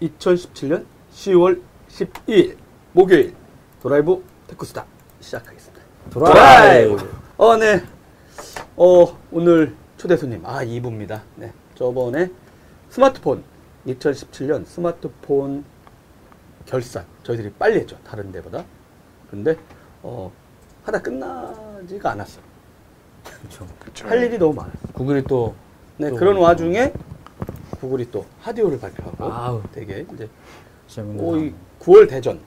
2017년 10월 12일 목요일 드라이브 테크스타 시작하겠습니다. 드라이브. 어, 네. 어, 오늘 초대 손님 아, 2부입니다. 네. 저번에 스마트폰 2017년 스마트폰 결산 저희들이 빨리 했죠. 다른 데보다. 근데 어, 하다 끝나지가 않았어요. 그렇죠. 할 일이 너무 많아요. 구글이 또 네, 또 그런 와중에 구글이 또 하디오를 발표하고 아우. 되게 이제 오, 이 9월 대전.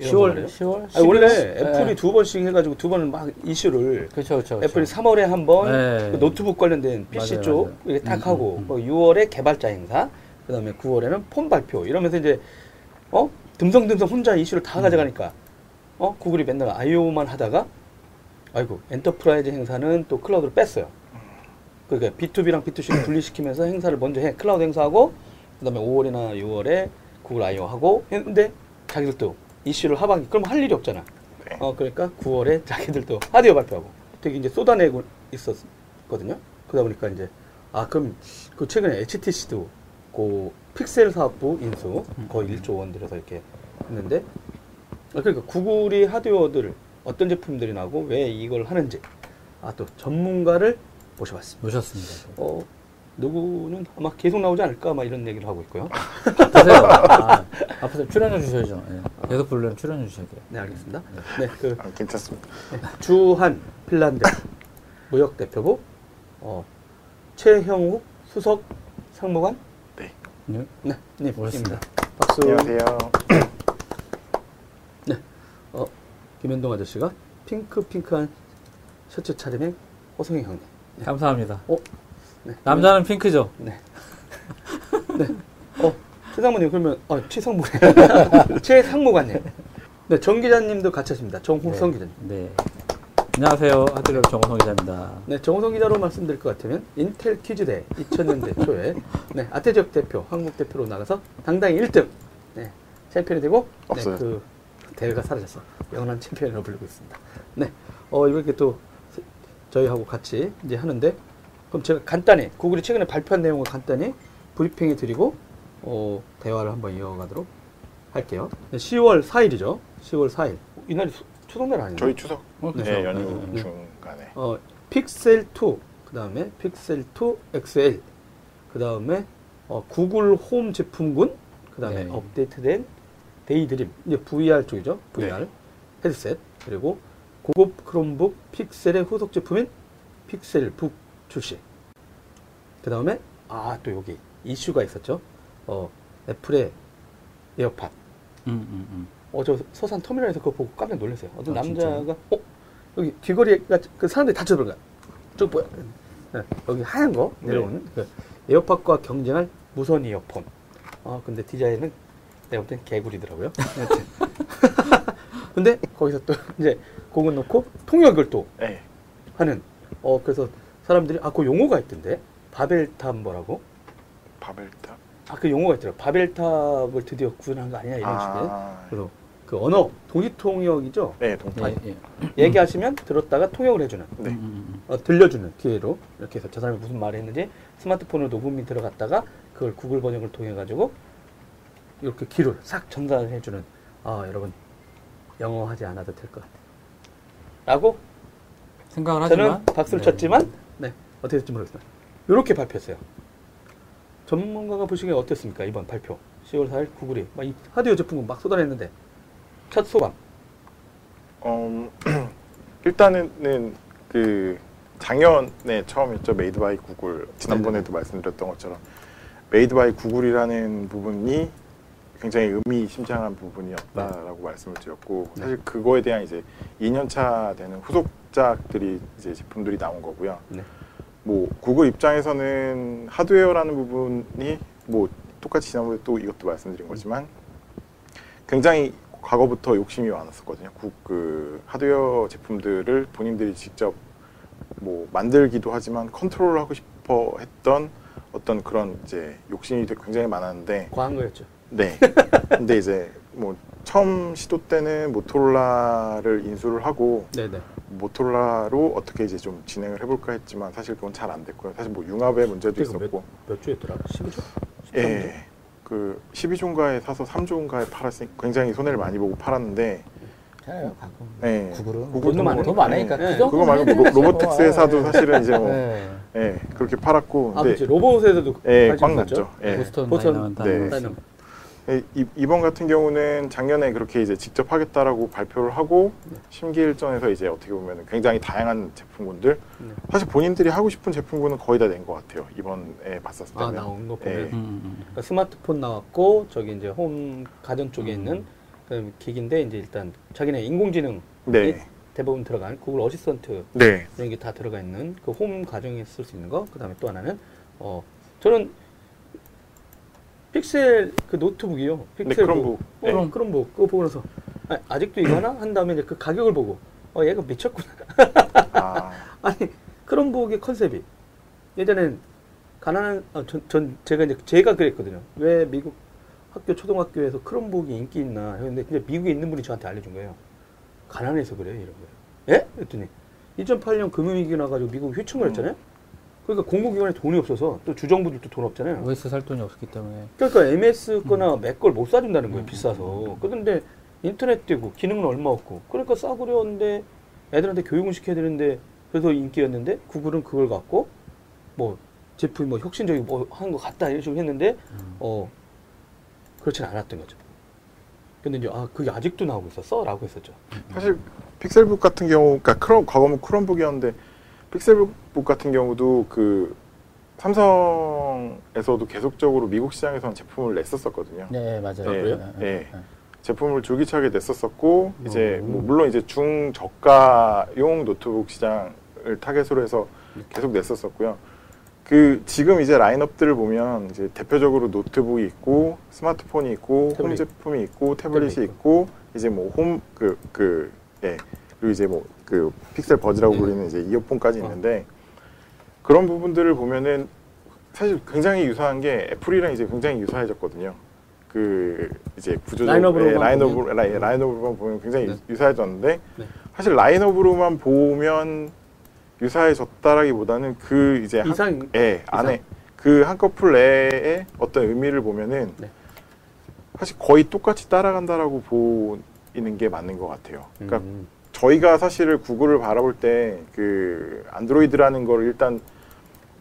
이런 10월 거래요. 10월 아니, 원래 11월? 애플이 네. 두 번씩 해가지고 두 번을 막 이슈를 그렇죠 그렇죠. 애플이 3월에 한 번 네. 그 노트북 관련된 PC 맞아요, 쪽 맞아요. 이렇게 딱 음, 하고 음, 음. 뭐 6월에 개발자 행사 그 다음에 9월에는 폰 발표 이러면서 이제 어 듬성듬성 혼자 이슈를 음. 다 가져가니까 어 구글이 맨날 아이오만 하다가 아이고 enterprise 행사는 또 클라우드로 뺐어요. 그러니까 B2B랑 B2C를 분리시키면서 행사를 먼저 해 클라우드 행사하고 그다음에 5월이나 6월에 구글 I/O 하고 했는데 자기들도 이슈를 하반기 그럼 할 일이 없잖아. 네. 어 그러니까 9월에 자기들도 하드웨어 발표하고 되게 이제 쏟아내고 있었거든요. 그러다 보니까 이제 아 그럼 그 최근에 HTC도 그 픽셀 사업부 인수 거의 1조 원 들여서 이렇게 했는데 아, 그러니까 구글이 하드웨어들 어떤 제품들이 나고 왜 이걸 하는지 아 또 전문가를 모셔봤습니다. 모셨습니다. 어 누구는 아마 계속 나오지 않을까 막 이런 얘기를 하고 있고요. 앞에서요. 아, 앞에서 출연해 주셔야죠. 예. 계속 부르면 출연해 주셔야 돼요. 네 알겠습니다. 네그 아, 괜찮습니다. 주한 핀란드 무역 대표부 어, 최형욱 수석 상무관 네. 네. 네, 님 오셨습니다. 박수. 안녕하세요. 네, 어, 김현동 아저씨가 핑크 핑크한 셔츠 차림의 호성희 형님. 감사합니다. 어, 네. 남자는 핑크죠. 네. 네. 어, 최상무님 그러면 어, 최상무네. 최상무관님. 네, 정 기자님도 같이 하십니다. 정호성 기자님. 네. 안녕하세요. 하드랩 정호성 기자입니다. 네, 정호성 기자로 말씀드릴 것 같으면 인텔 퀴즈대 2000년대 초에 네, 아태지역 대표, 한국 대표로 나가서 당당히 1등 네, 챔피언이 되고 없어요. 네, 그 대회가 사라져서 영원한 챔피언으로 불리고 있습니다. 네, 어, 이렇게 또 세- 저희하고 같이 이제 하는데 그럼 제가 간단히 구글이 최근에 발표한 내용을 간단히 브리핑해 드리고 어, 대화를 한번 이어가도록 할게요. 네, 10월 4일이죠. 10월 4일. 이날이 수- 추석날 아니에요? 저희 추석 어, 네, 그렇죠. 연휴 네. 중간에 어, 픽셀 2, 그 다음에 픽셀 2 XL, 그 다음에 어, 구글 홈 제품군, 그 다음에 네. 업데이트된 데이드림, 이제 VR 쪽이죠. VR 네. 헤드셋, 그리고 고급 크롬북 픽셀의 후속 제품인 픽셀 북 출시. 그 다음에 아 또 여기 이슈가 있었죠. 어, 애플의 에어팟. 음, 음, 음. 어, 저 서산 터미널에서 그거 보고 깜짝 놀랐어요. 어떤 아, 남자가, 어, 여기 귀걸이가 그 사람들이 다 쳐들어가. 저거 뭐야? 네, 여기 하얀 거 네. 내려오는 그 에어팟과 경쟁할 무선 이어폰. 아, 근데 디자인은 내가 볼 땐 개구리더라고요. 여튼. 근데 거기서 또 이제 그거 놓고 통역을 또 네. 하는, 어, 그래서 사람들이, 아, 그 용어가 있던데. 바벨탑 뭐라고? 바벨탑. 아, 그 용어가 있더라고. 바벨탑을 드디어 구현한 거 아니냐, 이런 식의. 아, 그래서 그 언어 동시 통역이죠. 네, 동탄. 예, 예. 얘기하시면 들었다가 통역을 해주는, 네. 음, 음, 음. 어, 들려주는 기회로 이렇게 해서 저 사람이 무슨 말을 했는지 스마트폰으로 녹음이 들어갔다가 그걸 구글 번역을 통해 가지고 이렇게 귀를 싹 전달해주는. 아 여러분 영어 하지 않아도 될 것 같아. 라고 생각을 저는 하지만 박수를 네. 쳤지만 네 어떻게 될지 모르겠어요. 이렇게 발표했어요. 전문가가 보시기에 어땠습니까 이번 발표? 10월 4일 구글이 막 이 하드웨어 제품을 막 쏟아냈는데 첫 소감. 어, 일단은 그 작년에 처음이었죠. Made by Google. 지난번에도 말씀드렸던 것처럼 Made by Google이라는 부분이 굉장히 의미심장한 부분이었다라고 말씀을 드렸고 네. 사실 그거에 대한 이제 2년차 되는 후속작들이 이제 제품들이 나온 거고요. 네. 뭐 구글 입장에서는 하드웨어라는 부분이 뭐 똑같이 지난번에 또 이것도 말씀드린 거지만 굉장히 과거부터 욕심이 많았었거든요. 구- 그 하드웨어 제품들을 본인들이 직접 뭐 만들기도 하지만 컨트롤하고 싶어 했던 어떤 그런 이제 욕심이 굉장히 많았는데 과한 거였죠. 네. 근데 이제 뭐 처음 시도 때는 모토로라를 인수를 하고 네네. 모토로라로 어떻게 이제 좀 진행을 해볼까 했지만 사실 그건 잘 안 됐고요. 사실 뭐 융합의 문제도 있었고. 몇 조였더라? 12조? 예. 그 12조인가에 사서 3조인가에 팔았으니 굉장히 손해를 많이 보고 팔았는데 괜찮아요, 가끔. 네. 구글은 구글 돈도 많- 돈 많으니까. 네. 그 그거 말고 해야 로. robotics 회사도 사실은 이제 뭐 네. 예, 그렇게 팔았고 아, 근데 예, 관심 꽉 있었죠? 났죠. 예. Boston Boston, Dynamics 네. 예, 이- 이번 같은 경우는 작년에 그렇게 이제 직접 하겠다라고 발표를 하고 네. 심기일전해서 이제 어떻게 보면 굉장히 다양한 제품군들 네. 사실 본인들이 하고 싶은 제품군은 거의 다 낸 것 같아요 이번에 봤었을 때는 아, 나온 거 보면. 예. 음, 음, 음. 그러니까 스마트폰 나왔고 저기 이제 홈 가전 쪽에 음. 있는 그 기기인데 이제 일단 자기네 인공지능 네, 대부분 들어간 Google Assistant 네, 이런 게 다 들어가 있는 그 홈 가정에 쓸 수 있는 거. 그다음에 또 하나는 어 저는 픽셀 그 노트북이요. 네, 픽셀 크롬북. 그, 네. 어, 크롬북 그거 보면서 아, 아직도 이거 하나 한 다음에 이제 그 가격을 보고 어 얘가 미쳤구나. 아, 아니 크롬북의 컨셉이 예전엔 가난한 아, 전, 전 제가 이제 제가 그랬거든요. 왜 미국 학교 초등학교에서 크롬북이 인기 있나 했는데 근데 미국에 있는 분이 저한테 알려준 거예요. 가난해서 그래요 이런 거예요. 예? 그랬더니 2008년 금융위기 나가지고 미국 휘청을 했잖아요. 그러니까 공공기관에 돈이 없어서 또 주정부들도 돈 없잖아요. OS 살 돈이 없기 때문에. 그러니까 MS 거나 맥걸 못 사준다는 거예요 음. 비싸서. 그런데 인터넷 되고 기능은 얼마 없고 그러니까 싸구려는데 애들한테 교육은 시켜야 되는데 그래서 인기였는데 구글은 그걸 갖고 뭐 제품이 뭐 혁신적이고 뭐 하는 것 같다 이런 식으로 했는데 음. 어 그렇진 않았던 거죠. 근데 이제 아 그게 아직도 나오고 있었어라고 했었죠. 사실 픽셀북 같은 경우, 그러니까 크롬 과거는 크롬북이었는데 픽셀북 같은 경우도 그 삼성에서도 계속적으로 미국 시장에서는 제품을 냈었었거든요. 네, 맞아요. 네, 그래요? 네, 네. 네. 제품을 줄기차게 냈었었고 이제 음. 뭐 물론 이제 중저가용 노트북 시장을 타겟으로 해서 계속 냈었었고요. 그 지금 이제 라인업들을 보면 이제 대표적으로 노트북이 있고 스마트폰이 있고 홈 태블릿. 제품이 있고 태블릿이 태블릿 있고 이제 뭐 홈 그 그 예. 그리고 이제 뭐 그 픽셀 버즈라고 네. 부르는 이제 이어폰까지 어. 있는데 그런 부분들을 보면은 사실 굉장히 유사한 게 애플이랑 이제 굉장히 유사해졌거든요. 그 이제 구조적으로 예, 라인업 보면? 라인, 라인업으로만 보면 굉장히 네. 유사해졌는데 네. 사실 라인업으로만 보면 유사해졌다라기보다는 그 이제 한, 이상 예, 안에 그 한꺼풀 내에 어떤 의미를 보면은 네. 사실 거의 똑같이 따라간다라고 보이는 게 맞는 것 같아요. 그러니까 음. 저희가 사실을 구글을 바라볼 때 그 안드로이드라는 걸 일단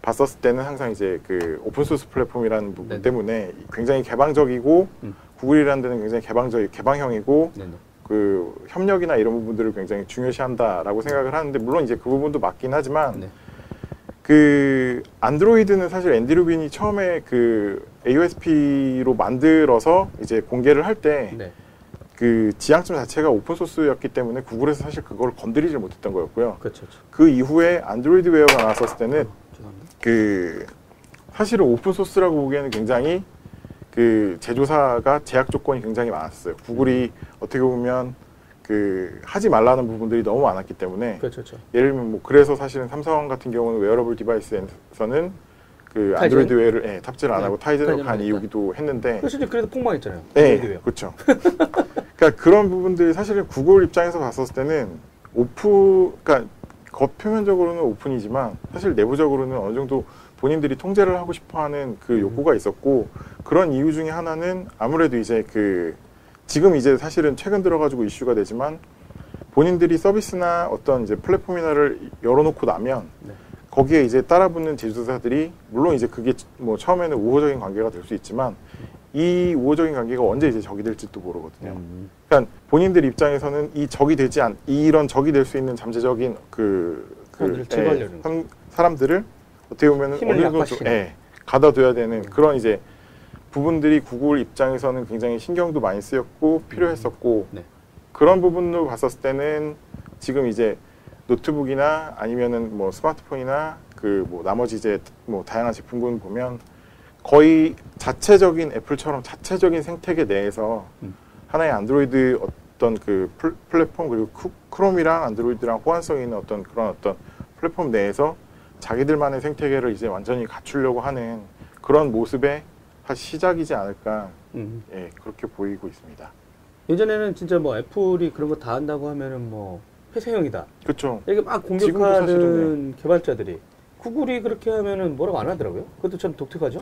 봤었을 때는 항상 이제 그 오픈소스 플랫폼이라는 부분 네네. 때문에 굉장히 개방적이고 음. 구글이라는 데는 굉장히 개방적 개방형이고 네네. 그 협력이나 이런 부분들을 굉장히 중요시한다라고 생각을 하는데 물론 이제 그 부분도 맞긴 하지만 네. 그 안드로이드는 사실 앤디 루빈이 처음에 그 AOSP로 만들어서 이제 공개를 할때 네. 그 지향점 자체가 open source였기 때문에 구글에서 사실 그걸 건드리지 못했던 거였고요. 그렇죠. 그렇죠. 그 이후에 Android Wear가 나왔었을 때는 죄송합니다. 그 사실은 open source라고 보기에는 굉장히 그 제조사가 제약 조건이 굉장히 많았어요. 구글이 어떻게 보면 그 하지 말라는 부분들이 너무 많았기 때문에 그렇죠. 그렇죠. 예를 들면 뭐 그래서 사실은 삼성 같은 경우는 wearable device에서는 그 Tizen? Android Wear를 예, 탑재를 안 네, 하고 Tizen으로 간. 이유기도 했는데 이제 그래서 폭망했잖아요. 네, 웨어요. 그렇죠. 그러니까 그런 부분들이 사실은 구글 입장에서 봤었을 때는 오프, 그러니까 겉표면적으로는 오픈이지만 사실 내부적으로는 어느 정도 본인들이 통제를 하고 싶어하는 그 음. 욕구가 있었고 그런 이유 중에 하나는 아무래도 이제 그 지금 이제 사실은 최근 들어가지고 이슈가 되지만 본인들이 서비스나 어떤 이제 플랫폼이나를 열어놓고 나면 네. 거기에 이제 따라붙는 제조사들이 물론 이제 그게 뭐 처음에는 우호적인 관계가 될 수 있지만 이 우호적인 관계가 언제 이제 적이 될지도 모르거든요. 음. 그러니까 본인들 입장에서는 이 적이 되지 않 이런 적이 될 수 있는 잠재적인 그, 그 사람들을 제거하려는 선- 사람들을 어떻게 보면 힘을 어느 정도 좀. 예, 가둬둬야 되는 그런 이제 부분들이 구글 입장에서는 굉장히 신경도 많이 쓰였고 필요했었고 네. 그런 부분으로 봤었을 때는 지금 이제 노트북이나 아니면은 뭐 스마트폰이나 그 뭐 나머지 이제 뭐 다양한 제품군 보면 거의 자체적인 애플처럼 자체적인 생태계 내에서 음. 하나의 안드로이드 어떤 그 플- 플랫폼 그리고 크- 크롬이랑 안드로이드랑 호환성 있는 어떤 그런 어떤 플랫폼 내에서 자기들만의 생태계를 이제 완전히 갖추려고 하는 그런 모습의 시작이지 않을까 음. 예, 그렇게 보이고 있습니다. 예전에는 진짜 뭐 애플이 그런 거 다 한다고 하면은 뭐 폐쇄형이다. 그렇죠. 이렇게 막 공격하는 사실은 개발자들이 구글이 그렇게 하면은 뭐라고 안 하더라고요. 그것도 참 독특하죠.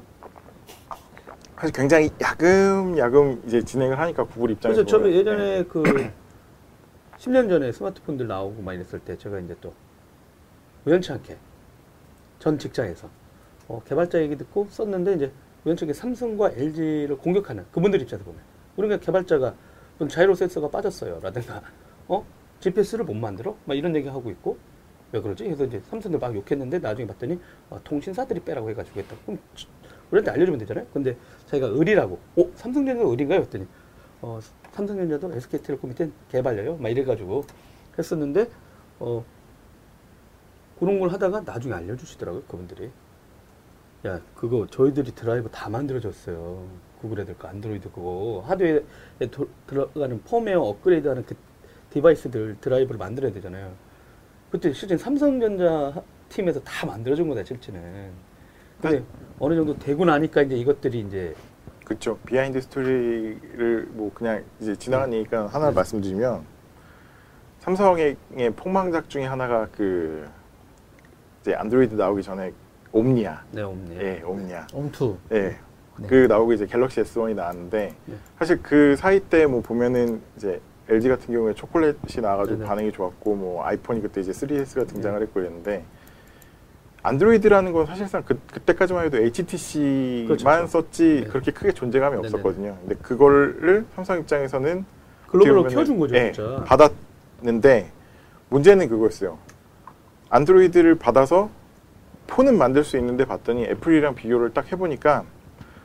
사실 굉장히 야금야금 이제 진행을 하니까 구글 입장에서 그래서 보면, 예전에 예. 그 10년 전에 스마트폰들 나오고 막 이랬을 때 제가 이제 또 우연치 않게 전 직장에서 어, 개발자 얘기 듣고 썼는데 이제 우연치 않게 삼성과 LG를 공격하는 그분들 입장에서 보면 우리가 개발자가 자이로 센서가 빠졌어요 라든가 어 GPS를 못 만들어 막 이런 얘기 하고 있고 왜 그러지? 그래서 이제 삼성들 막 욕했는데 나중에 봤더니 어, 통신사들이 빼라고 해가지고 했다. 그럼 지- 우리한테 알려주면 되잖아요. 근데 자기가 의리라고, 어 삼성전자 의리인가요? 했더니 어 삼성전자도 SK텔레콤 밑에 개발려요. 막 이래가지고 했었는데 어 그런 걸 하다가 나중에 알려주시더라고요. 그분들이. 야 그거 저희들이 드라이브 다 만들어줬어요. 구글 애들 거 안드로이드 그거 하드웨어에 도- 들어가는 펌웨어 업그레이드하는 그 device들 드라이브를 만들어야 되잖아요. 그때 실제 삼성전자 팀에서 다 만들어준 거다 실제는. 근데 어느 정도 되고 나니까 이제 이것들이 이제 그렇죠. behind story를 뭐 그냥 이제 지나간 얘기니까 하나 를 네. 말씀드리면 삼성의 폭망작 중에 하나가 그 이제 안드로이드 나오기 전에 옴니아. 네 없네. 예, 옴니아. 옴투. 예. 네. 그 나오고 이제 갤럭시 S1이 나왔는데 네. 사실 그 사이 때 뭐 보면은 이제 LG 같은 경우에 초콜릿이 나와가지고 네네. 반응이 좋았고 뭐 아이폰이 그때 이제 3GS가 등장을 했고 이랬는데 안드로이드라는 건 사실상 그, 그때까지만 해도 HTC만 그렇죠, 그렇죠. 썼지 네. 그렇게 크게 존재감이. 없었거든요. 근데 그거를 삼성 입장에서는 글로벌로 키워준 거죠 예, 진짜. 받았는데 문제는 그거였어요. 안드로이드를 받아서 폰은 만들 수 있는데 봤더니 애플이랑 비교를 딱 해보니까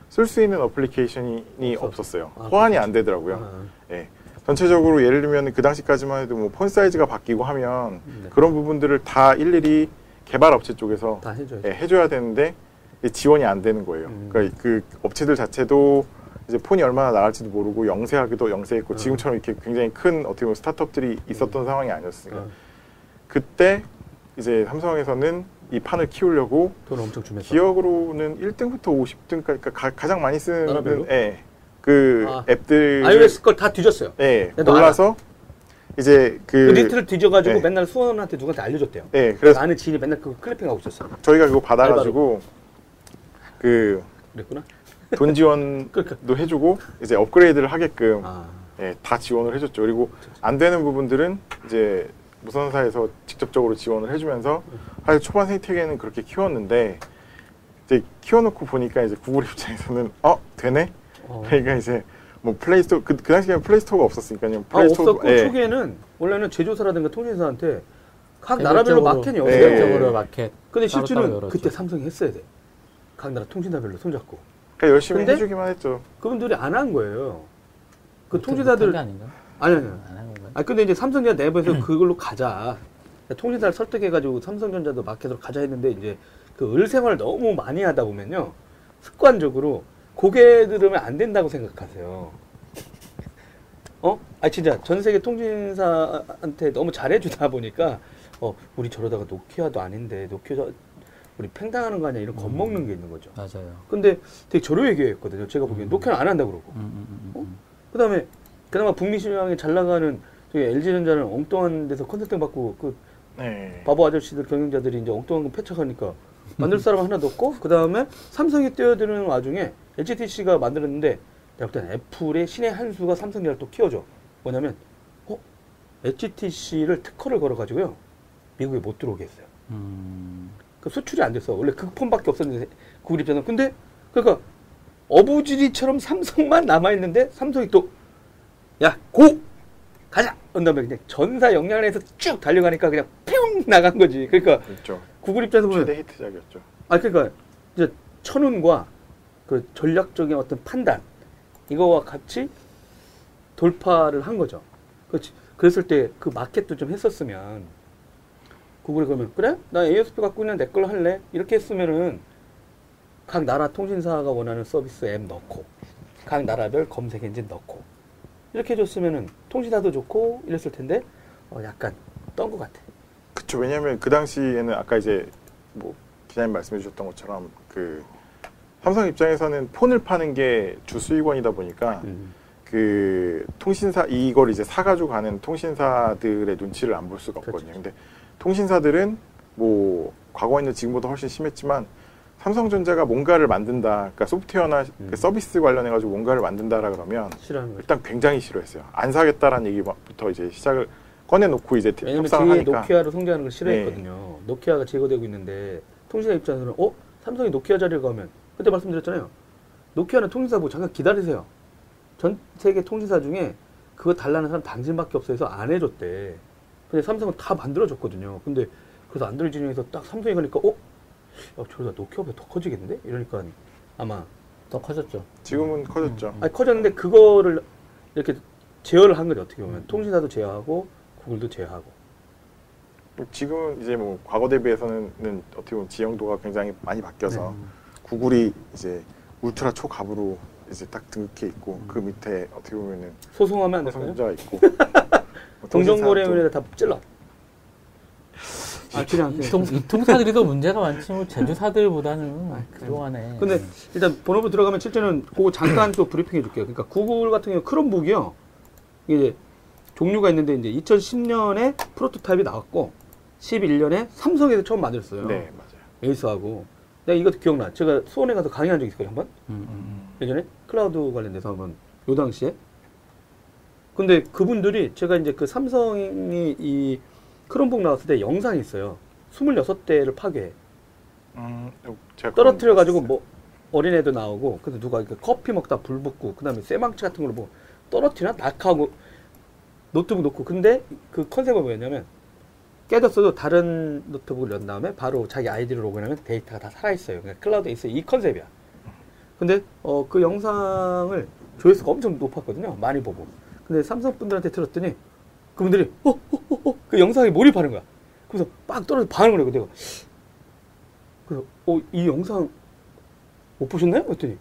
쓸 수 있는 어플리케이션이. 없었어요. 아, 호환이 그렇죠. 안 되더라고요. 아, 예. 전체적으로 예를 들면 그 당시까지만 해도 뭐폰 사이즈가 바뀌고 하면 네. 그런 부분들을 다 일일이 개발 업체 쪽에서 다 해줘요. 예, 해줘야 되는데 지원이 안 되는 거예요. 음. 그러니까 그 업체들 자체도 이제 폰이 얼마나 나갈지도 모르고 영세하기도 영세했고 음. 지금처럼 이렇게 굉장히 큰 어떻게 보면 스타트업들이 있었던 상황이 아니었으니까 어, 그때 이제 삼성에서는 이 판을 키우려고 돈 엄청 주면서. 기억으로는 1등부터 50등까지 그러니까 가, 가장 많이 쓰는? 예, 그 아, 앱들 iOS 걸 다 뒤졌어요. 예, 나도 골라서 이제 그, 그 리트를 뒤져가지고 네. 맨날 수원한테 누구한테 알려줬대요. 예, 그래서 아는 지인이 맨날 그거 클리핑하고 있었어. 저희가 그거 받아가지고 그돈 그랬구나. 지원도 그러니까. 해주고 이제 업그레이드를 하게끔 아, 예, 다 지원을 해줬죠. 그리고 안 되는 부분들은 이제 무선사에서 직접적으로 지원을 해주면서 사실 초반 생태계는 그렇게 키웠는데 이제 키워놓고 보니까 이제 구글 입장에서는 어 되네. 어. 그러니까 이제 뭐 플레이스토어 그, 그 당시에는 Play Store가 없었으니까요. 아 Play Store 없었고 예. 초기에는 원래는 제조사라든가 통신사한테 각 개별적으로- 나라별로 마켓이 네. 없어요. 개별적으로 마켓. 근데 실제는. 그때 삼성이 했어야 돼. 각 나라 통신사별로 손잡고. 그러니까 열심히 근데 해주기만 했죠. 그분들이 안 한 거예요. 그 통신사들 게 아닌가? 아니 아니. 아 근데 이제 삼성전자 내부에서 그걸로 가자. 통신사를 설득해가지고 삼성전자도 마켓으로 가자 했는데 이제 그 을생활을 너무 많이 하다 보면요 습관적으로 고개 들으면 안 된다고 생각하세요. 어? 아 진짜 전 세계 통신사한테 너무 잘해주다 보니까 어 우리 저러다가 노키아도 아닌데 노키아 우리 팽당하는 거 아니야 이런 겁먹는 게 있는 거죠. 맞아요. 근데 되게 저로 얘기했거든요. 제가 보기엔 음. 노키아는 안 한다 그러고. 음, 음, 음, 음. 그다음에 그나마 북미 시장에 잘 나가는 저기 LG전자는 엉뚱한 데서 컨설팅 받고 그 네. 바보 아저씨들 경영자들이 이제 엉뚱한 거 패착하니까 만들 사람 하나도 없고 그 다음에 삼성이 뛰어드는 와중에 HTC가 만들었는데 때는 애플의 신의 한 수가 삼성전자를 또 키워줘 뭐냐면 어? HTC를 특허를 걸어가지고요 미국에 못 들어오게 했어요 음. 그 수출이 안 됐어 원래 그 폰밖에 없었는데 구글 입장은 근데 그러니까 어부지리처럼 삼성만 남아 있는데 삼성이 또 야 고! 가자! 한 다음에 그냥 전사 역량에서 쭉 달려가니까 그냥 뿅 나간 거지 그러니까 있죠. 구글 입장에서 보면 최대 히트작이었죠. 아 그러니까 이제 천운과 그 전략적인 어떤 판단 이거와 같이 돌파를 한 거죠. 그렇지. 그랬을 때 그 마켓도 좀 했었으면 구글이 그러면 그래? 나 ASP 갖고 있는 내 걸로 할래? 이렇게 했으면은 각 나라 통신사가 원하는 서비스 앱 넣고 각 나라별 검색 엔진 넣고 이렇게 해줬으면은 통신사도 좋고 이랬을 텐데 어 약간 떤 것 같아. 그쵸. 왜냐하면 그 당시에는 아까 이제 뭐 기자님 말씀해 주셨던 것처럼 그 삼성 입장에서는 폰을 파는 게 주 수익원이다 보니까 음. 그 통신사 이걸 이제 사가지고 가는 통신사들의 눈치를 안 볼 수가 없거든요. 그렇죠. 근데 통신사들은 뭐 과거에는 지금보다 훨씬 심했지만 삼성전자가 뭔가를 만든다, 그러니까 소프트웨어나 음. 그 서비스 관련해 가지고 뭔가를 만든다라 그러면. 일단 굉장히 싫어했어요. 안 사겠다라는 얘기부터 이제 시작을 꺼내놓고 이제 왜냐면 협상을 뒤에 하니까 노키아로 성장하는 걸 싫어했거든요. 노키아가 제거되고 있는데 통신사 입장에서는 어 삼성이 노키아 자리를 가면 그때 말씀드렸잖아요. 노키아는 통신사 보고 잠깐 기다리세요. 전 세계 통신사 중에 그거 달라는 사람 당신밖에 없어서 안 해줬대. 근데 삼성은 다 만들어줬거든요. 근데 그래서 안드로이드 중에서 딱 삼성이 가니까 어? 야, 저러다 노키아보다 더 커지겠는데? 이러니까 아마 더 커졌죠. 지금은 커졌죠. 아니 커졌는데 그거를 이렇게 제어를 한 거죠. 어떻게 보면 통신사도 제어하고 구글도 제어하고. 지금은 이제 뭐 과거 대비해서는 어떻게 보면 지형도가 굉장히 많이 바뀌어서 네. 구글이 이제 울트라 초갑으로 이제 딱 등극해 있고 음. 그 밑에 어떻게 보면은 소송하면 안 될까요? 삼성전자가 있고 뭐 동정고래면에다 다 찔러. 아, 그냥. 이 통, 이 통사들이 더 문제가 많지 뭐 제조사들보다는 아, 그동안에 근데 일단 본업으로 들어가면 실제는 그거 잠깐 또 브리핑 해 줄게요. 그러니까 구글 같은 경우 크롬북이요. 이게 종류가 있는데 이제 2010년에 프로토타입이 나왔고 11년에 삼성에서 처음 만들었어요. 네 맞아요. 에이스하고. 내가 이것도 기억나. 제가 수원에 가서 강의한 적 있어요, 한 번. 음, 음, 예전에 클라우드 관련돼서 한번 요 당시에. 근데 그분들이 제가 이제 그 삼성이 이 크롬북 나왔을 때 영상이 있어요. 26대를 파괴해. 음, 떨어뜨려 가지고 뭐 어린애도 나오고 근데 누가 이렇게 커피 먹다 불 붙고 그다음에 쇠망치 같은 걸로 뭐 떨어뜨리나 낙하고 노트북 놓고 근데 그 컨셉은 뭐였냐면 깨졌어도 다른 노트북을 연 다음에 바로 자기 아이디로 로그인하면 데이터가 다 살아 있어요. 그러니까 클라우드에 있어요. 이 컨셉이야. 근데 어 그 영상을 조회수가 엄청 높았거든요. 많이 보고. 근데 삼성 분들한테 들었더니 그분들이 어 어어그 영상에 몰입하는 거야. 그래서 빡 떨어져 반응을 해요. 내가 그래서 어, 이 영상 못 보셨나요? 그랬더니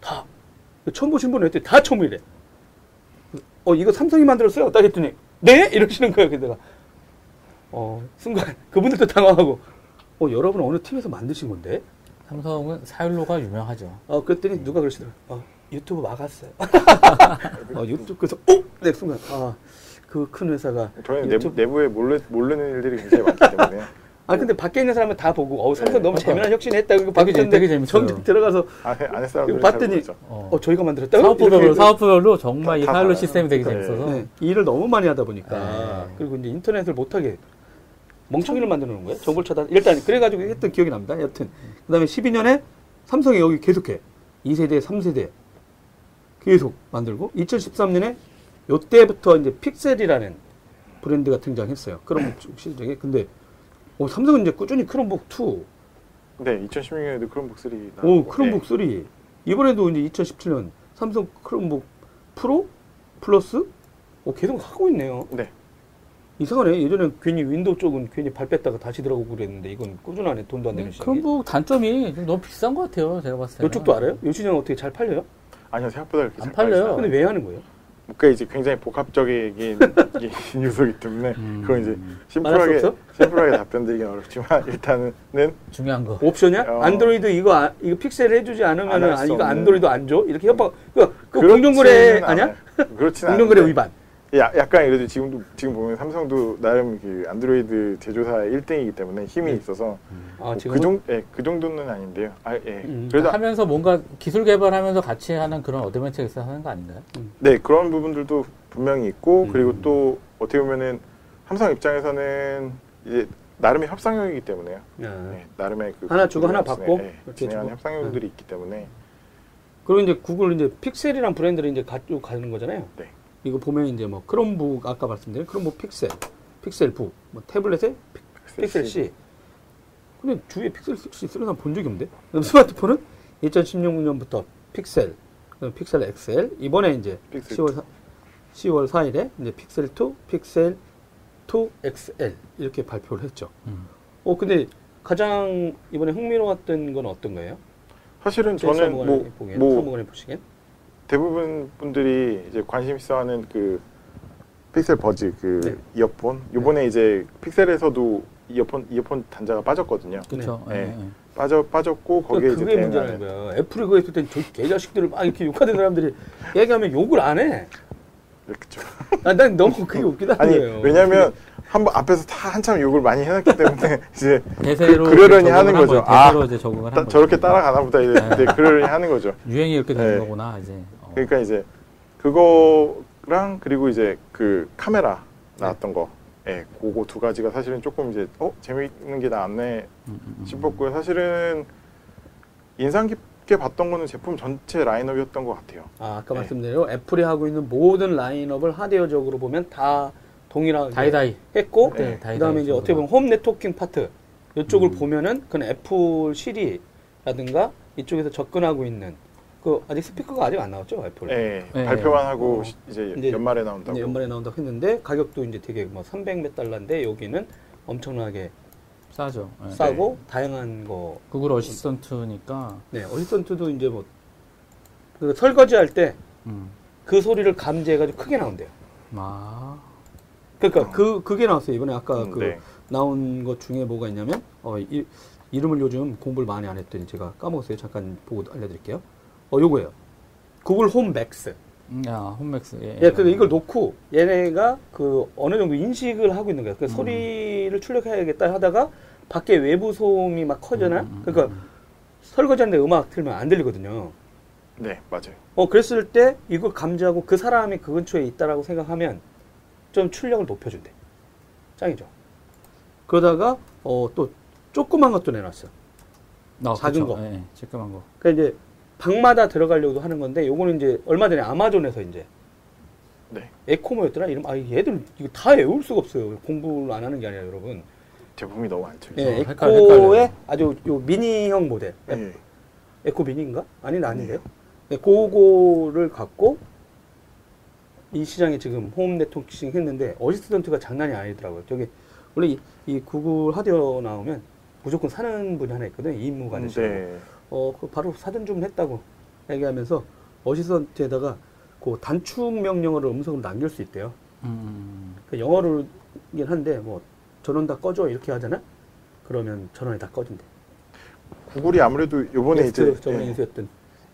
다 처음 보신 분은 했더니 다 처음이래. 어 이거 삼성이 만들었어요? 딱 했더니 네 이러시는 거예요. 그래서 내가 어 순간 그분들도 당황하고 어 여러분 어느 팀에서 만드신 건데? 삼성은 사율로가 유명하죠. 어 그랬더니 누가 그러시더라고. 어 유튜브 막았어요. 어 유튜브 그래서 어? 네 순간 아 그 큰 회사가 저희는 유튜브- 내부, 내부에 몰래, 모르는 일들이 굉장히 많기 때문에 아 근데 밖에 있는 사람은 다 보고 어 삼성 네, 너무. 재미난 혁신했다 그거 되게 재- 봤는데 되게 재밌어요. 정작 들어가서 안에, 안에 이거 잘 봤더니-. 어. 어 저희가 만들었다고 사업부별로 사업부별로 정말 이다 파일럿 달라요. 시스템이 되게 네. 재밌어서 네, 일을 너무 많이 하다 보니까 네. 그리고 이제 인터넷을 못하게 멍청이를 만들어 놓은 거예요. 정보를 차단. 일단 그래가지고 했던 기억이 납니다. 여튼 그다음에 12년에 삼성이 여기 계속해 2세대, 3세대 계속 만들고 2013년에 요때부터 이제 픽셀이라는 브랜드가 등장했어요. 크롬북 시리즈에 근데 오, 삼성은 이제 꾸준히 크롬북 2, 네, 2016년에도 크롬북 3오 나왔고 크롬북 3 이번에도 이제 2017년 삼성 크롬북 프로 플러스 오, 계속 하고 있네요. 네. 네. 이상하네. 예전에 괜히 윈도우 쪽은 괜히 발 뺐다가 다시 들어가고 그랬는데 이건 꾸준하네. 돈도 안 되는 시기. 크롬북 단점이 좀 너무 비싼 것 같아요. 제가 봤을 때. 이쪽도 알아요? 요시장 어떻게 잘 팔려요? 아니요 생각보다 그렇게 안 잘 팔려요. 근데. 왜 하는 거예요? 그러니까 이제 굉장히 복합적인 요소이기 때문에 음. 그건 이제 심플하게? 심플하게 답변드리긴 어렵지만 일단은 중요한 거. 옵션이야? 어. 안드로이드 이거 아, 이거 픽셀 해주지 않으면 안할수 아, 이거. 안드로이드 안 줘? 이렇게 협박 그, 그 공정거래 아니야? 공정거래 않은데 위반. 야, 약간 이래도 지금도 지금 보면 삼성도 나름 그 안드로이드 제조사의 1등이기 때문에 힘이 네. 있어서 아뭐 지금 그, 정, 예, 그 정도는 아닌데요. 아, 예. 음. 그래도 하면서 뭔가 기술 개발하면서 같이 하는 그런 어드벤처가 있어서 하는 거 아닌가요? 네 그런 부분들도 분명히 있고 음. 그리고 또 어떻게 보면은 삼성 입장에서는 이제 나름의 협상력이기 때문에요. 야. 네, 나름의 그 하나 주고 하나 받고 네, 진행하는 주고. 협상력들이 있기 때문에 그리고 이제 구글 이제 픽셀이란 브랜드를 이제 가지고 가는 거잖아요. 네. 이거 보면 이제 뭐 크롬북 아까 말씀드린 크롬북 픽셀, 픽셀 북, 뭐 태블릿에 픽셀 C. 근데 주위에 픽셀 C 쓰는 사람 본 적이 없는데? 스마트폰은 2016년부터 픽셀, 픽셀 XL, 이번에 이제 픽셀 10월 4, 10월 4일에 이제 픽셀 2, 픽셀 2 XL 이렇게 발표를 했죠. 음. 어 근데 가장 이번에 흥미로웠던 건 어떤 거예요? 사실은 저는 뭐, 보기엔, 뭐 보시기엔? 대부분 분들이 이제 관심 있어하는 그 픽셀 버즈 그 네. 이어폰 요번에 이제 픽셀에서도 이어폰 이어폰 단자가 빠졌거든요. 그렇죠. 네. 빠져 빠졌고 거기에 이제 그게 문제라는 거야. 애플이 그거 했을 땐저 개자식들을 막 이렇게 욕하는 사람들이 얘기하면 욕을 안 해. 그렇죠. 난, 난 너무 그게 웃기다는 아니 거예요. 왜냐하면 한번 앞에서 다 한참 욕을 많이 해놨기 때문에 이제 대세로 그 러려니 적응을 하는 한 거죠. 거예요. 아, 대세로 이제 적응을 거죠. 저렇게 따라가나 보다 이제 네, 그러려니 하는 거죠. 유행이 이렇게 되는 네. 거구나 이제. 어. 그러니까 이제 그거랑 그리고 이제 그 카메라 나왔던 거, 예, 그거 두 가지가 사실은 조금 이제 어 재미있는 게 나왔네. 싶었고요. 사실은 인상 깊게 봤던 거는 제품 전체 라인업이었던 것 같아요. 아, 아까 네. 말씀드린 애플이 하고 있는 모든 라인업을 하드웨어적으로 보면 다 동일하게 다이다이. 했고 네, 다이다이 그다음에 이제 정도가. 어떻게 보면 home networking 파트 이쪽을 음. 보면은 그는 애플 시리라든가 이쪽에서 접근하고 있는 그 아직 스피커가 아직 안 나왔죠 애플. 예, 네. 발표만 하고 어. 시- 이제, 이제 연말에 나온다고. 이제 연말에 나온다고 했는데 가격도 이제 되게 뭐 300몇 달러인데 여기는 엄청나게 싸죠. 예. 싸고 다양한 거. 구글 Assistant니까. 네, Assistant도 이제 뭐그 설거지 할 때그 음. 소리를 감지해가지고 크게 나온대요. 아. 그러니까 그 그게 나왔어요 이번에 아까 음, 그 네. 나온 것 중에 뭐가 있냐면 어 이, 이름을 요즘 공부를 많이 안 했더니 제가 까먹었어요 잠깐 보고 알려드릴게요 어 요거예요 구글 Home Max 음, 야, Home Max. 예. 예, 그 이걸 놓고 얘네가 그 어느 정도 인식을 하고 있는 거예요 그 음. 소리를 출력해야겠다 하다가 밖에 외부 소음이 막 커져나 음, 음, 그러니까 음, 설거지하는데 음악 틀면 안 들리거든요 네, 맞아요. 어 그랬을 때 이걸 감지하고 그 사람이 그 근처에 있다라고 생각하면 좀 출력을 높여준대. 짱이죠. 그러다가 어 또 조그만 것도 내놨어. 아, 작은 그쵸. 거. 예, 예, 쬐끄만 거. 그러니까 이제 방마다 들어가려고도 하는 건데 요거는 이제 얼마 전에 아마존에서 이제 네, 에코모였더라 이름 아 얘들 이거 다 외울 수가 없어요. 공부를 안 하는 게 아니라 여러분. 제품이 너무 많죠. 예, 어, 헷갈려, 에코의. 아주 요 미니형 모델. 예. Echo Mini인가? 아니 아닌데요. 네, 그거를 갖고 이 시장에 지금 home networking 했는데 Assistant가 장난이 아니더라고요. 저기 원래 이, 이 구글 하드웨어 나오면 무조건 사는 분이 하나 있거든요. 이 임무 가지고. 네. 어, 그 바로 사전 주문했다고 얘기하면서 Assistant에다가 그 단축 명령어를 음성으로 남길 수 있대요. 음, 음, 그 영어로긴 한데 뭐 전원 다 꺼줘 이렇게 하잖아. 그러면 전원이 다 꺼진대. 구글이 아무래도 요번에 Nest 이제 저번에 예, 인수했던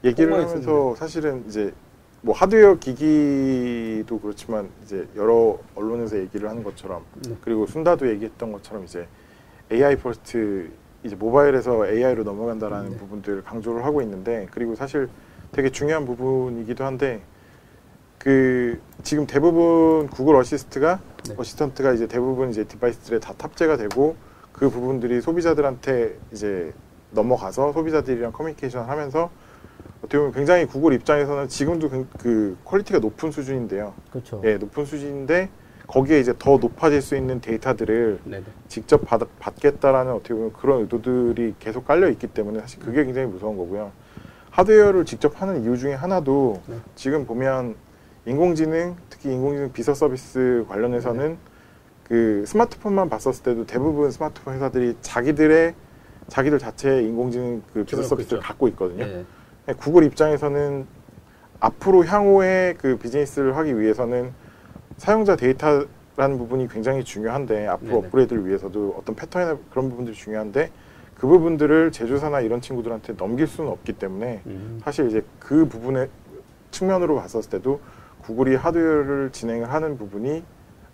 얘기를 하면서 사실은 이제 뭐 하드웨어 기기도 그렇지만 이제 여러 언론에서 얘기를 하는 것처럼 네. 그리고 순다도 얘기했던 것처럼 이제 AI first 이제 모바일에서 AI로 넘어간다라는 네. 부분들을 강조를 하고 있는데 그리고 사실 되게 중요한 부분이기도 한데 그 지금 대부분 구글 Assist가 네. Assistant가 이제 대부분 이제 device들에 다 탑재가 되고 그 부분들이 소비자들한테 이제 넘어가서 소비자들이랑 커뮤니케이션을 하면서 어떻게 보면 굉장히 구글 입장에서는 지금도 그, 그 quality가 높은 수준인데요. 그렇죠. 예, 높은 수준인데 거기에 이제 더 높아질 수 있는 데이터들을 네네. 직접 받, 받겠다라는 어떻게 보면 그런 의도들이 계속 깔려 있기 때문에 사실 그게 굉장히 무서운 거고요. 하드웨어를 직접 하는 이유 중에 하나도 네. 지금 보면 인공지능 특히 인공지능 비서 서비스 관련해서는 그 스마트폰만 봤었을 때도 대부분 스마트폰 회사들이 자기들의 자기들 자체의 인공지능 그 비서 서비스를 있죠. 갖고 있거든요. 네. 네, 구글 입장에서는 앞으로 향후에 그 비즈니스를 하기 위해서는 사용자 데이터라는 부분이 굉장히 중요한데 앞으로 네네. 업그레이드를 위해서도 어떤 패턴이나 그런 부분들이 중요한데 그 부분들을 제조사나 이런 친구들한테 넘길 수는 없기 때문에 음. 사실 이제 그 부분의 측면으로 봤었을 때도 구글이 하드웨어를 진행을 하는 부분이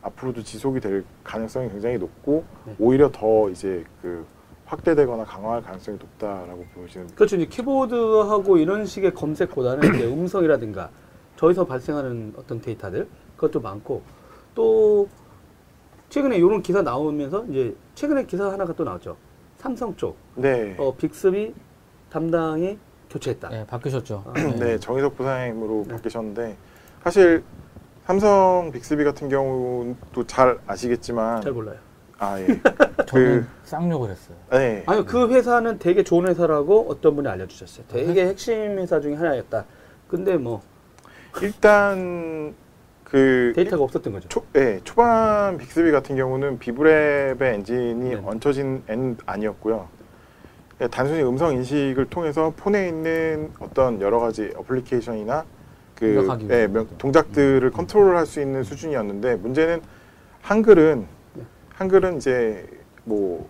앞으로도 지속이 될 가능성이 굉장히 높고 네. 오히려 더 이제 그 확대되거나 강화할 가능성이 높다라고 보시는 그렇죠. 이제 키보드하고 이런 식의 검색보다는 이제 음성이라든가 저기서 발생하는 어떤 데이터들 그것도 많고 또 최근에 이런 기사 나오면서 이제 최근에 기사 하나가 또 나왔죠. 삼성 쪽 네. 어, 빅스비 담당이 교체했다. 예, 바뀌셨죠. 아, 예. 네, 정의석 부사장으로 네. 바뀌셨는데 사실 삼성 빅스비 같은 경우도 잘 아시겠지만 잘 몰라요. 아 예. 저는 그 쌍욕을 했어요. 네. 아니요, 그 회사는 되게 좋은 회사라고 어떤 분이 알려주셨어요. 되게 핵심 회사 중에 하나였다. 근데 뭐 일단 그 데이터가 없었던 거죠. 초, 예, 초반 빅스비 같은 경우는 Viv Labs의 엔진이 네. 얹혀진 엔 아니었고요. 예, 단순히 음성 인식을 통해서 폰에 있는 어떤 여러 가지 어플리케이션이나 그. 명- 동작들을 컨트롤할 수 있는 수준이었는데 문제는 한글은 네. 한글은 이제 뭐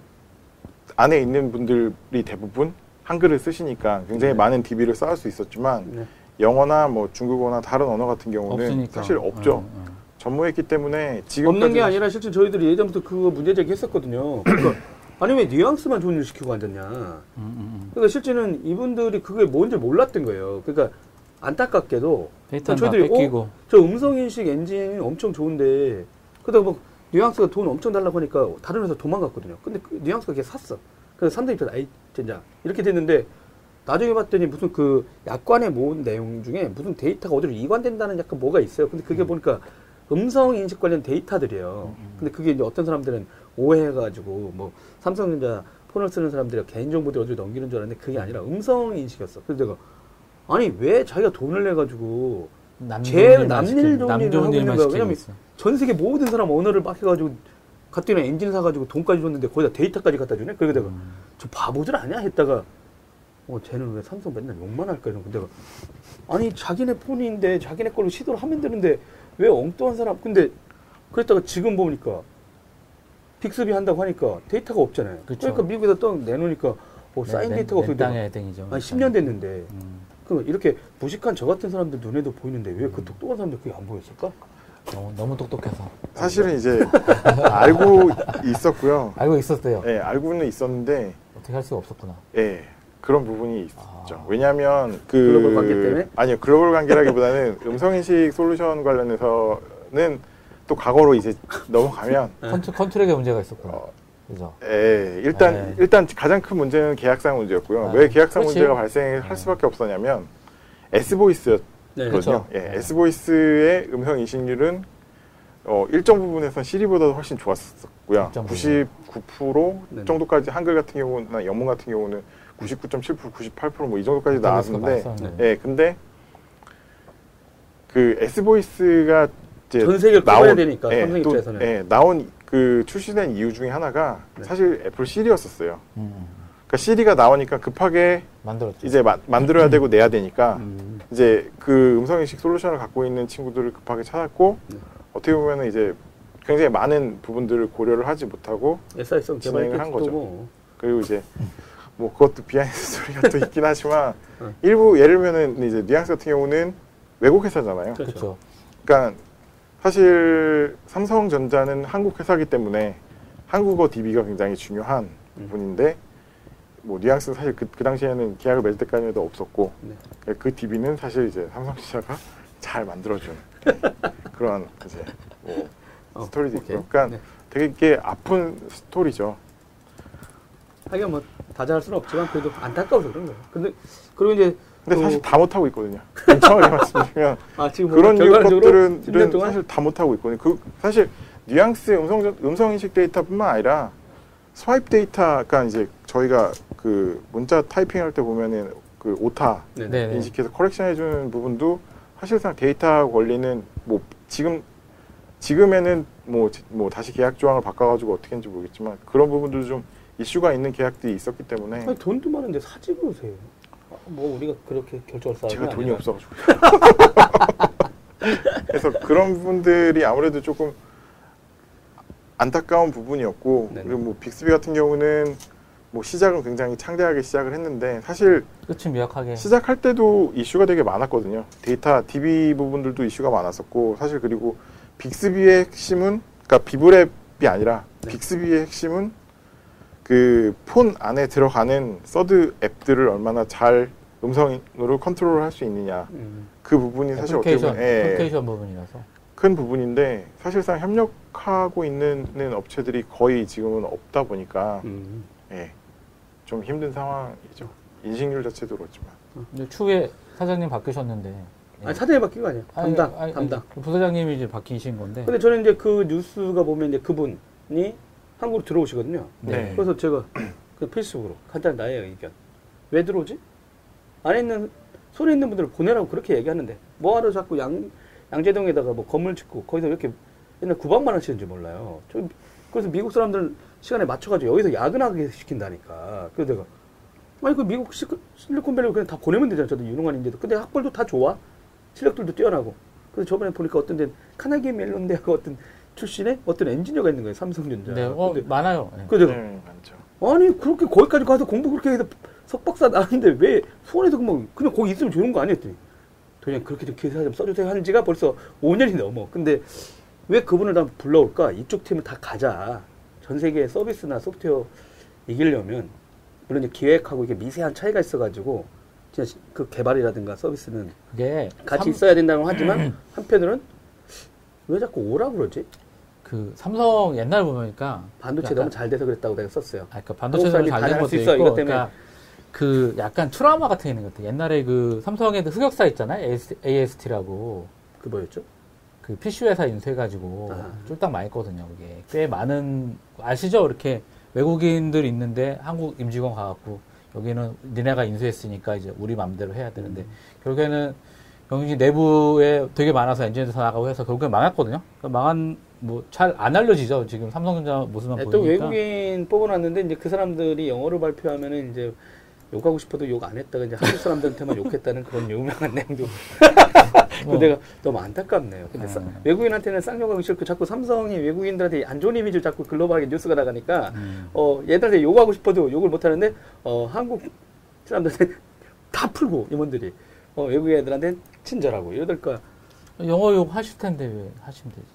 안에 있는 분들이 대부분 한글을 쓰시니까 굉장히 네. 많은 DB를 쌓을 수 있었지만 네. 영어나 뭐 중국어나 다른 언어 같은 경우는 없으니까. 사실 없죠. 예, 예. 전무했기 때문에 지금 없는 게 아니라 실제 저희들이 예전부터 그거 문제 제기했었거든요. 그러니까 아니 왜 뉘앙스만 좋은 일 시키고 앉았냐. 음, 음, 그러니까 실제는 이분들이 그게 뭔지 몰랐던 거예요. 그러니까 안타깝게도 저희들이, 다 뺏기고. 저 음성 인식 엔진이 엄청 좋은데 그러다가 뭐 뉘앙스가 돈 엄청 달라고 하니까 다른 회사 도망갔거든요. 근데 그 뉘앙스가 걔 샀어. 그래서 산다 입장에서 아이 진짜 이렇게 됐는데 나중에 봤더니 무슨 그 약관에 모은 내용 중에 무슨 데이터가 어디로 이관된다는 약간 뭐가 있어요. 근데 그게 보니까 음성 인식 관련 데이터들이에요. 근데 그게 이제 어떤 사람들은 오해해가지고 뭐 삼성전자 폰을 쓰는 사람들이 개인정보들 어디로 넘기는 줄 알았는데 그게 아니라 음성 인식이었어. 그래서 내가 아니 왜 자기가 돈을 내가지고 남 제일 남일 좋은 하고 있는 거야. 왜냐면. 전 세계 모든 사람 언어를 막 해가지고 는 엔진 사가지고 돈까지 줬는데 거기다 데이터까지 갖다 주네? 그러게 내가 음. 저 바보들 아니야? 했다가 어 쟤는 왜 삼성 맨날 욕만 할까 이런 거 내가 아니 자기네 폰인데 자기네 걸로 시도를 하면 되는데 왜 엉뚱한 사람 근데 그랬다가 지금 보니까 빅스비 한다고 하니까 데이터가 없잖아요. 그쵸. 그러니까 미국에서 또 내놓으니까 어, 사인 맨- 데이터가 내가 해댕이죠. 아니 10년 됐는데 음. 그 이렇게 무식한 저 같은 사람들 눈에도 보이는데 왜그 똑똑한 사람들 그게 안 보였을까? 너무, 너무 똑똑해서. 사실은 이제 알고 있었고요. 알고 있었어요. 예, 알고는 있었는데 어떻게 할 수가 없었구나. 예, 그런 부분이 있죠. 아. 왜냐하면 그 글로벌 관계 때문에? 아니요 글로벌 관계라기보다는 음성 인식 솔루션 관련해서는 또 과거로 이제 넘어가면 cont-, contract에 문제가 있었구나. 어, 그죠? 예, 일단 네. 일단 가장 큰 문제는 계약상 문제였고요. 아, 왜 계약상 그렇지. 문제가 발생할 네. 수밖에 없었냐면 S 보이스였거든요. 네. 그렇죠. 예, 네. S 보이스의 음성 인식률은 어, 일정 부분에서는 시리보다도 훨씬 좋았었고요. 일정 부분. 99% 네. 정도까지 한글 같은 경우나 영문 같은 경우는 99.7%, 98%뭐 이 정도까지 나왔는데. 예, 근데 그 S 보이스가 이제 전 세계를 커버해야 되니까, 삼성 또, 입장에서는. 예, 나온 그 출시된 이유 중에 하나가 네. 사실 애플 시리였었어요. 음, 음. 그러니까 시리가 나오니까 급하게 만들었죠. 이제 마- 만들어야 되고 내야 되니까 음. 이제 그 음성 인식 솔루션을 갖고 있는 친구들을 급하게 찾았고 네. 어떻게 보면 이제 굉장히 많은 부분들을 고려를 하지 못하고 SI성 진행을 한 거죠. 뭐. 그리고 이제 뭐 그것도 behind story가 또 있긴 하지만 네. 일부 예를 들면은 이제 Nuance 같은 경우는 외국 회사잖아요. 그렇죠. 그렇죠. 그러니까 사실 삼성전자는 한국 회사이기 때문에 한국어 DB가 굉장히 중요한 음. 부분인데 뭐 뉘앙스는 사실 그, 그 당시에는 계약을 맺을 때까지도 없었고 네. 그 DB는 사실 이제 삼성전자가 잘 만들어준 네, 그런 이제 뭐 어, 스토리도. 있고 그러니까 네. 되게 이게 아픈 스토리죠. 하긴 뭐 다 잘할 수는 없지만 그래도 안타까워서 그런 거예요. 근데 그리고 이제 근데 또- 사실 다 못하고 있거든요. 정확하게 말씀드리면 아 지금 뭐 그런 류 결과적으로 10년 것들은 동안 사실 다 못하고 있거든요. 그 사실 Nuance 음성 음성 인식 데이터뿐만 아니라 Swype 데이터가 이제 저희가 그 문자 타이핑할 때 보면은 그 오타 네. 네, 네. 인식해서 correction 해주는 부분도 사실상 데이터 권리는 뭐 지금 지금에는 뭐, 지- 뭐 다시 계약 조항을 바꿔가지고 어떻게 했는지 모르겠지만 그런 부분들도 좀 이슈가 있는 계약들이 있었기 때문에 아니 돈도 많은데 사지 그러세요. 아, 뭐 우리가 그렇게 결정을 싸우는 제가 게 돈이. 없어가지고 그래서 그런 부분들이 아무래도 조금 안타까운 부분이었고 네네. 그리고 뭐 빅스비 같은 경우는 뭐 시작은 굉장히 창대하게 시작을 했는데 사실 끝이 미약하게. 시작할 때도 이슈가 되게 많았거든요. 데이터 DB 부분들도 이슈가 많았었고 사실 그리고 빅스비의 핵심은 그러니까 비브랩이 아니라 네. 빅스비의 핵심은 그 폰 안에 들어가는 서드 앱들을 얼마나 잘 음성으로 컨트롤을 할수 있느냐 음. 그 부분이 사실 어떻게 보면 예, 애플리케이션 부분이라서. 큰 부분인데 사실상 협력하고 있는 업체들이 거의 지금은 없다 보니까 음. 예, 좀 힘든 상황이죠. 인식률 자체도 그렇지만 근데 추후에 사장님 바뀌셨는데. 예. 아니 사장이 바뀐 거 아니에요. 아니, 담당 아니, 담당. 아니, 부사장님이 이제 바뀌신 건데. 근데 저는 이제 그 뉴스가 보면 이제 그분이 한국으로 들어오시거든요. 네. 그래서 제가 그 페이스북으로 간단히 나의 의견. 왜 들어오지? 안에 있는 손에 있는 분들을 보내라고 그렇게 얘기하는데 뭐하러 자꾸 양 양재동에다가 뭐 건물 짓고 거기서 이렇게 옛날 구박만 하시는지 몰라요. 저 그래서 미국 사람들 시간에 맞춰가지고 여기서 야근하게 시킨다니까. 그래서 내가 아니 그 미국 시, 실리콘밸리 그냥 다 보내면 되잖아. 저도 유능한 인재도. 근데 학벌도 다 좋아. 실력들도 뛰어나고. 그래서 저번에 보니까 어떤 데는 카네기 멜론 대학 어떤 출신의 어떤 엔지니어가 있는 거예요. 삼성전자. 네, 어, 근데 많아요. 예. 그 내가 네, 많죠. 아니 그렇게 거기까지 가서 공부 그렇게 해서 석박사 나왔는데 왜 수원에서 그만 그냥 거기 있으면 좋은 거 아니었더니 그냥 그렇게 좀 기사 좀 써주세요 한 지가 벌써 5년이 넘어 근데 왜 그분을 다 불러올까? 이쪽 팀을 다 가자. 전 세계 서비스나 소프트웨어 이기려면 물론 이제 기획하고 이게 미세한 차이가 있어가지고 진짜 시- 그 개발이라든가 서비스는 그게 같이 삼- 있어야 된다고 하지만 한편으로는 왜 자꾸 오라 그러지? 그 삼성 옛날 보니까 반도체 약간- 너무 잘 돼서 그랬다고 내가 썼어요. 아, 그러니까 반도체는 사람이 잘다된 잘할 수 것도 있어, 있고. 그러니까 그 약간 트라우마 같은 게 있는 것 같아요. 옛날에 그 삼성에도 흑역사 있잖아요. AST라고 그 뭐였죠? 그 PC 회사 인수해가지고 아. 쫄딱 망했거든요. 그게 꽤 많은 아시죠? 이렇게 외국인들 있는데 한국 임직원 가갖고 여기는 니네가 인수했으니까 이제 우리 맘대로 해야 되는데 음. 결국에는 영지 내부에 되게 많아서 엔지니어도 다 나가고 해서 결국엔 망했거든요. 그러니까 망한 뭐 잘 안 알려지죠. 지금 삼성전자 모습만 네, 보니까. 또 외국인 뽑아놨는데 이제 그 사람들이 영어로 발표하면은 이제 욕하고 싶어도 욕 안 했다가 이제 한국 사람들한테만 욕했다는 그런 유명한 내용도 그 뭐. 내가 너무 안타깝네요. 근데 싸- 음. 외국인한테는 쌍욕하기 싫고 자꾸 삼성이 외국인들한테 안 좋은 이미지를 자꾸 글로벌하게 뉴스가 나가니까 음. 어 얘들한테 욕하고 싶어도 욕을 못 하는데 어 한국 사람들한테 다 풀고 임원들이 어 외국 애들한테 친절하고 이러니까 영어 욕 하실 텐데 왜 하시면 되지.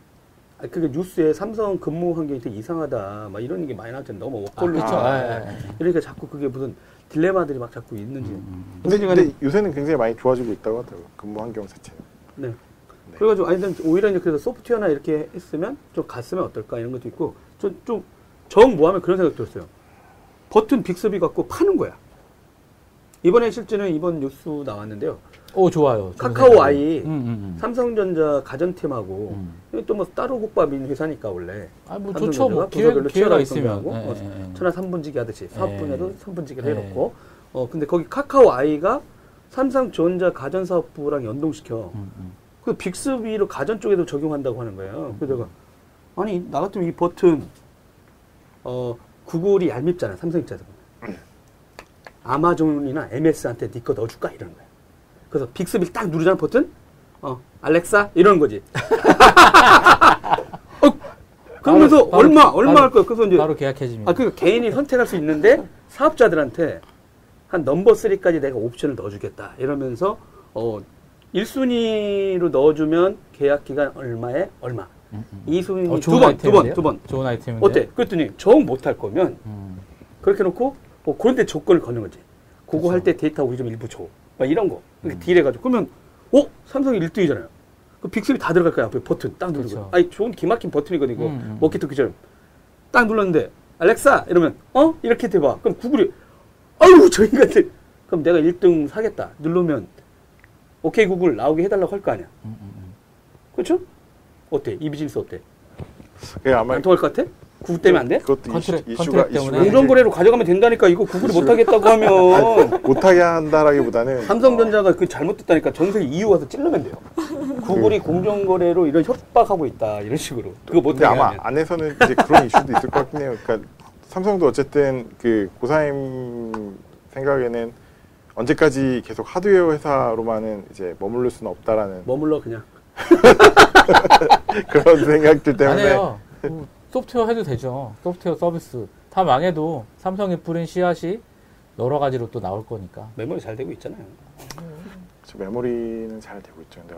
아, 그게 뉴스에 삼성 근무 환경이 되게 이상하다 막 이런 게 많이 나왔잖아요. 너무 그렇죠. 아, 예, 예, 예. 이러니까 자꾸 그게 무슨 딜레마들이 막 자꾸 있는지. 음, 근데, 어쨌든 근데 요새는 굉장히 많이 좋아지고 있다고 하더라고요. 근무 환경 자체는. 네. 네. 그래가지고 아니 난 오히려 이제 그래서 소프트웨어나 이렇게 했으면 좀 갔으면 어떨까 이런 것도 있고 좀좀 모하면 그런 생각 들었어요. 버튼 빅스비 갖고 파는 거야. 이번에 실제는 이번 뉴스 나왔는데요. 오 좋아요. 카카오 아이, 음, 음, 음. 삼성전자 가전팀하고 음. 또뭐 따로 국밥인 회사니까 원래 아뭐 삼성전자가 좋죠. 뭐 기회, 기회가 있으면. 경쟁하고 예, 어, 예, 예. 천하 3분지기 하듯이 사업 예. 분야도 3분지기를 예. 해놓고 어 근데 거기 카카오 아이가 삼성전자 가전사업부랑 연동시켜 음, 음. 그 빅스비로 가전 쪽에도 적용한다고 하는 거예요. 그래서 내가 아니 나 같으면 이 버튼 어 구글이 얄밉잖아 삼성 입장에서. 아마존이나 MS한테 네거 넣어줄까 이러는 거야. 그래서 빅스비 딱 누르잖아 버튼 어 알렉사 이러는 거지. 어, 그러면서 바로- 바로- 얼마 얼마 바로- 할 거야. 그래서 이제 바로 계약해집니다. 아, 그 개인이 선택할 수 있는데 사업자들한테 한 넘버 3까지 내가 옵션을 넣어주겠다. 이러면서 어 1순위로 넣어주면 계약 기간 얼마에 얼마. 음, 음. 2순위 어, 두 좋은 번, 두 번? 두 번. 좋은 아이템인데. 어때? 그랬더니 정 못할 거면 음. 그렇게 놓고 어, 그런데 조건을 거는 거지. 그거 그렇죠. 할때 데이터 우리 좀 일부 줘. 막 이런 거. 음. 이렇게 deal 해가지고. 그러면 어? 삼성이 1등이잖아요. 그 빅스비 다 들어갈 거야. 앞에 버튼 딱 누르고. 그렇죠. 아니 좋은 기막힌 버튼이거든 이거. 음, 음. 엽기토끼처럼. 딱 눌렀는데 알렉사 이러면 어? 이렇게 돼봐. 그럼 구글이 아유 저 인간들. 그럼 내가 1등 사겠다. 누르면 오케이 구글 나오게 해달라고 할 거 아니야. 음, 음, 음. 그렇죠? 어때? 이 비즈니스 어때? 그게 아마 안 통할 것 같아? 구글 때문에 안 돼? 그것도 contract- 이슈, contract가 때문에. 공정거래로 가져가면 된다니까 이거 구글이 못하겠다고 하면 못하게 한다라기보다는 삼성전자가 그 잘못됐다니까 전 세계 EU 와서 찔러면 돼요. 구글이 공정거래로 이런 협박하고 있다 이런 식으로 그거 못하게 아마 하면 안에서는 이제 그런 이슈도 있을 것 같긴 해요. 그러니까 삼성도 어쨌든 그 고사임 생각에는 언제까지 계속 하드웨어 회사로만은 이제 머무를 수는 없다라는 머물러 그냥 그런 생각들 안 때문에 해요. 뭐 소프트웨어 해도 되죠. 소프트웨어 서비스. 다 망해도 삼성이 뿌린 씨앗이 여러 가지로 또 나올 거니까. 메모리 잘 되고 있잖아요. 저 메모리는 잘 되고 있죠. 근데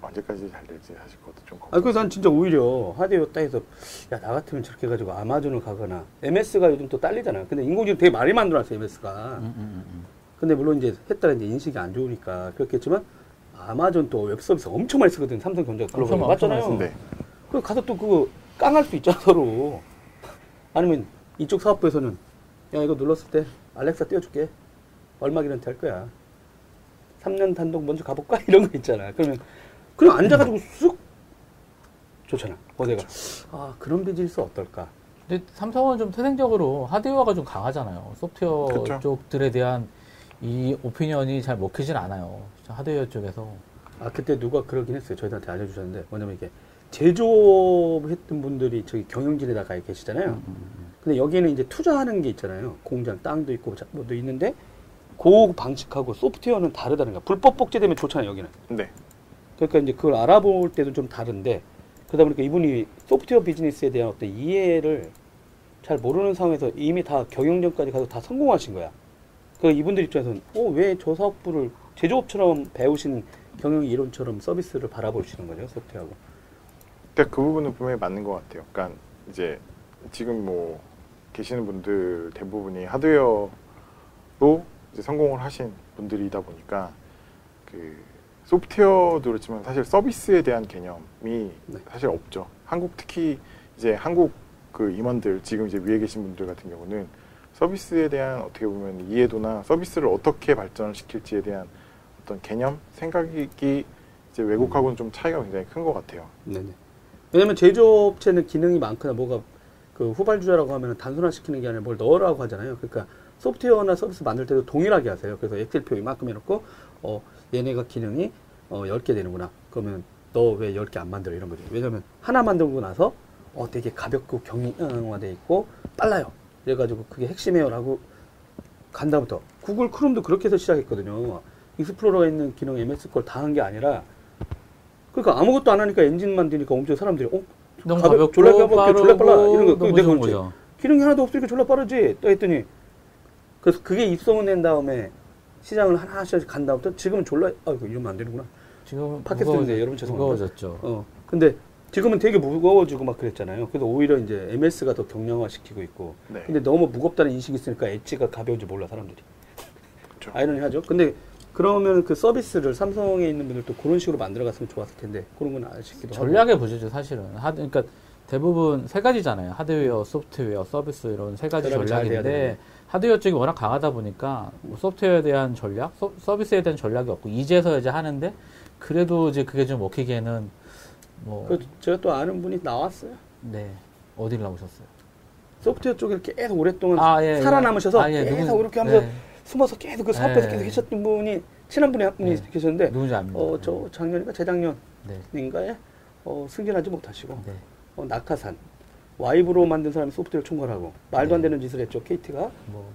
언제까지 잘 될지 사실 그것도 좀아 그래서 난 진짜 오히려 하드웨어 따해서 야 나 같으면 저렇게 해가지고 아마존을 가거나 MS가 요즘 또 딸리잖아요. 근데 인공지능 되게 많이 만들어놨어요 MS가. 음, 음, 음. 근데 물론 이제 했다가 이제 인식이 안 좋으니까 그렇겠지만 아마존 또 웹서비스 엄청 많이 쓰거든 삼성전자 글로벌 엄청 맞잖아요. 네. 그 가서 또 그거 깡할 수 있잖아 서로. 아니면 이쪽 사업부에서는 야 이거 눌렀을 때 알렉사 띄워줄게. 얼마 기런티 할 거야. 3년 단독 먼저 가볼까 이런 거 있잖아. 그러면 그냥 앉아가지고 쑥 좋잖아. 어디가 아 그런 비즈니스 어떨까? 근데 삼성은 좀 태생적으로 하드웨어가 좀 강하잖아요. 소프트웨어 그쵸. 쪽들에 대한 이 오피니언이 잘 먹히진 않아요. 하드웨어 쪽에서. 아 그때 누가 그러긴 했어요. 저희한테 알려주셨는데 뭐냐면 이게 제조했던 분들이 저기 경영진에다 가 계시잖아요. 음, 음, 음. 근데 여기는 이제 투자하는 게 있잖아요. 공장, 땅도 있고, 자- 뭐도 있는데, 그 방식하고 소프트웨어는 다르다는 거야. 불법 복제되면 좋잖아요, 여기는. 네. 그러니까 이제 그걸 알아볼 때도 좀 다른데, 그러다 보니까 이분이 소프트웨어 비즈니스에 대한 어떤 이해를 잘 모르는 상황에서 이미 다 경영전까지 가서 다 성공하신 거야. 그 이분들 입장에서는, 어, 왜 저 사업부를 제조업처럼 배우신 경영 이론처럼 서비스를 바라보시는 거죠, 소프트웨어하고. 그러니까 그 부분은 분명히 맞는 것 같아요. 그러니까 이제 지금 뭐 계시는 분들 대부분이 하드웨어로 이제 성공을 하신 분들이다 보니까 그 소프트웨어도 그렇지만 사실 서비스에 대한 개념이 네. 사실 없죠. 한국 특히 이제 한국 그 임원들 지금 이제 위에 계신 분들 같은 경우는 서비스에 대한 어떻게 보면 이해도나 서비스를 어떻게 발전을 시킬지에 대한 어떤 개념 생각이 이제 외국하고는 좀 차이가 굉장히 큰 것 같아요. 네네. 왜냐면 제조업체는 기능이 많거나 뭐가 그 후발주자라고 하면 단순화시키는 게 아니라 뭘 넣으라고 하잖아요. 그러니까 소프트웨어나 서비스 만들 때도 동일하게 하세요. 그래서 엑셀표 이만큼 해놓고 어 얘네가 기능이 어 10개 되는구나. 그러면 너 왜 10개 안 만들어 이런 거죠. 왜냐면 하나 만들고 나서 어 되게 가볍고 경량화돼 있고 빨라요. 그래가지고 그게 핵심이에요라고 간다부터 구글 크롬도 그렇게 해서 시작했거든요. 익스플로러가 있는 기능 MS 걸 다 한 게 아니라 그러니까 아무것도 안 하니까 엔진 만드니까 엄청 사람들이 어 너무 가볍- 가볍고 졸라 가볍게 졸라 빨라 이런 거 좋은 그렇지. 거죠. 기능이 하나도 없으니까 졸라 빠르지 또 했더니 그래서 그게 입소문 낸 다음에 시장을 하나씩 간 다음부터 지금은 졸라 아이고 이러면 안 되는구나 지금 팟캐스트인데 여러분 죄송합니다. 무거워졌죠. 어 근데 지금은 되게 무거워지고 막 그랬잖아요 그래서 오히려 이제 MS가 더 경량화 시키고 있고 네. 근데 너무 무겁다는 인식이 있으니까 엣지가 가벼운지 몰라 사람들이 그렇죠. 아이러니하죠 근데 그러면 그 서비스를 삼성에 있는 분들도 그런 식으로 만들어갔으면 좋았을 텐데 그런 건안 시키도 하고 전략의 부재죠 사실은. 하, 그러니까 대부분 세 가지잖아요. 하드웨어, 소프트웨어, 서비스 이런 세 가지 전략인데. 하드웨어 쪽이 워낙 강하다 보니까 뭐 소프트웨어에 대한 전략, 서, 서비스에 대한 전략이 없고 이제서 이제 하는데 그래도 이제 그게 좀 먹히기에는 뭐 그 제가 또 아는 분이 나왔어요 네. 어디를 나오셨어요? 소프트웨어 쪽에 계속 오랫동안 아, 예, 예. 살아남으셔서 아, 예, 계속 누구- 이렇게 하면서 네. 숨어서 계속 그 사업에서 네. 계속 계셨던 분이 친한 분이 한 분이 네. 계셨는데 누군지 압니다. 어 저 작년인가 재작년인가에 네. 어, 승진하지 못하시고 네. 어, 낙하산 와이브로 만든 사람이 소프트웨어 총괄하고 말도 안 네. 되는 짓을 했죠 KT가 뭐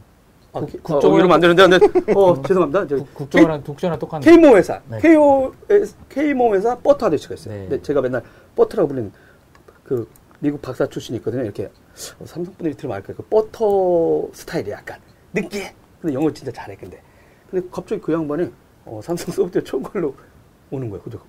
아, 국- 기- 국정원은- 어, 이러면 안 되는데 근데 어 죄송합니다 저 국- 국정원랑 독재랑 똑같네. K모 회사 네. KO K모 회사 버터 아저씨가 있어요 네. 근데 제가 맨날 버터라고 부르는 그 미국 박사 출신이 있거든요 이렇게 어, 삼성 분들이 들으면 알거예요 그 버터 스타일이 약간 느끼해 근데 영어 진짜 잘해 근데. 근데 갑자기 그 양반이 어, 삼성 소프트웨어 총괄로 오는 거예요 그죠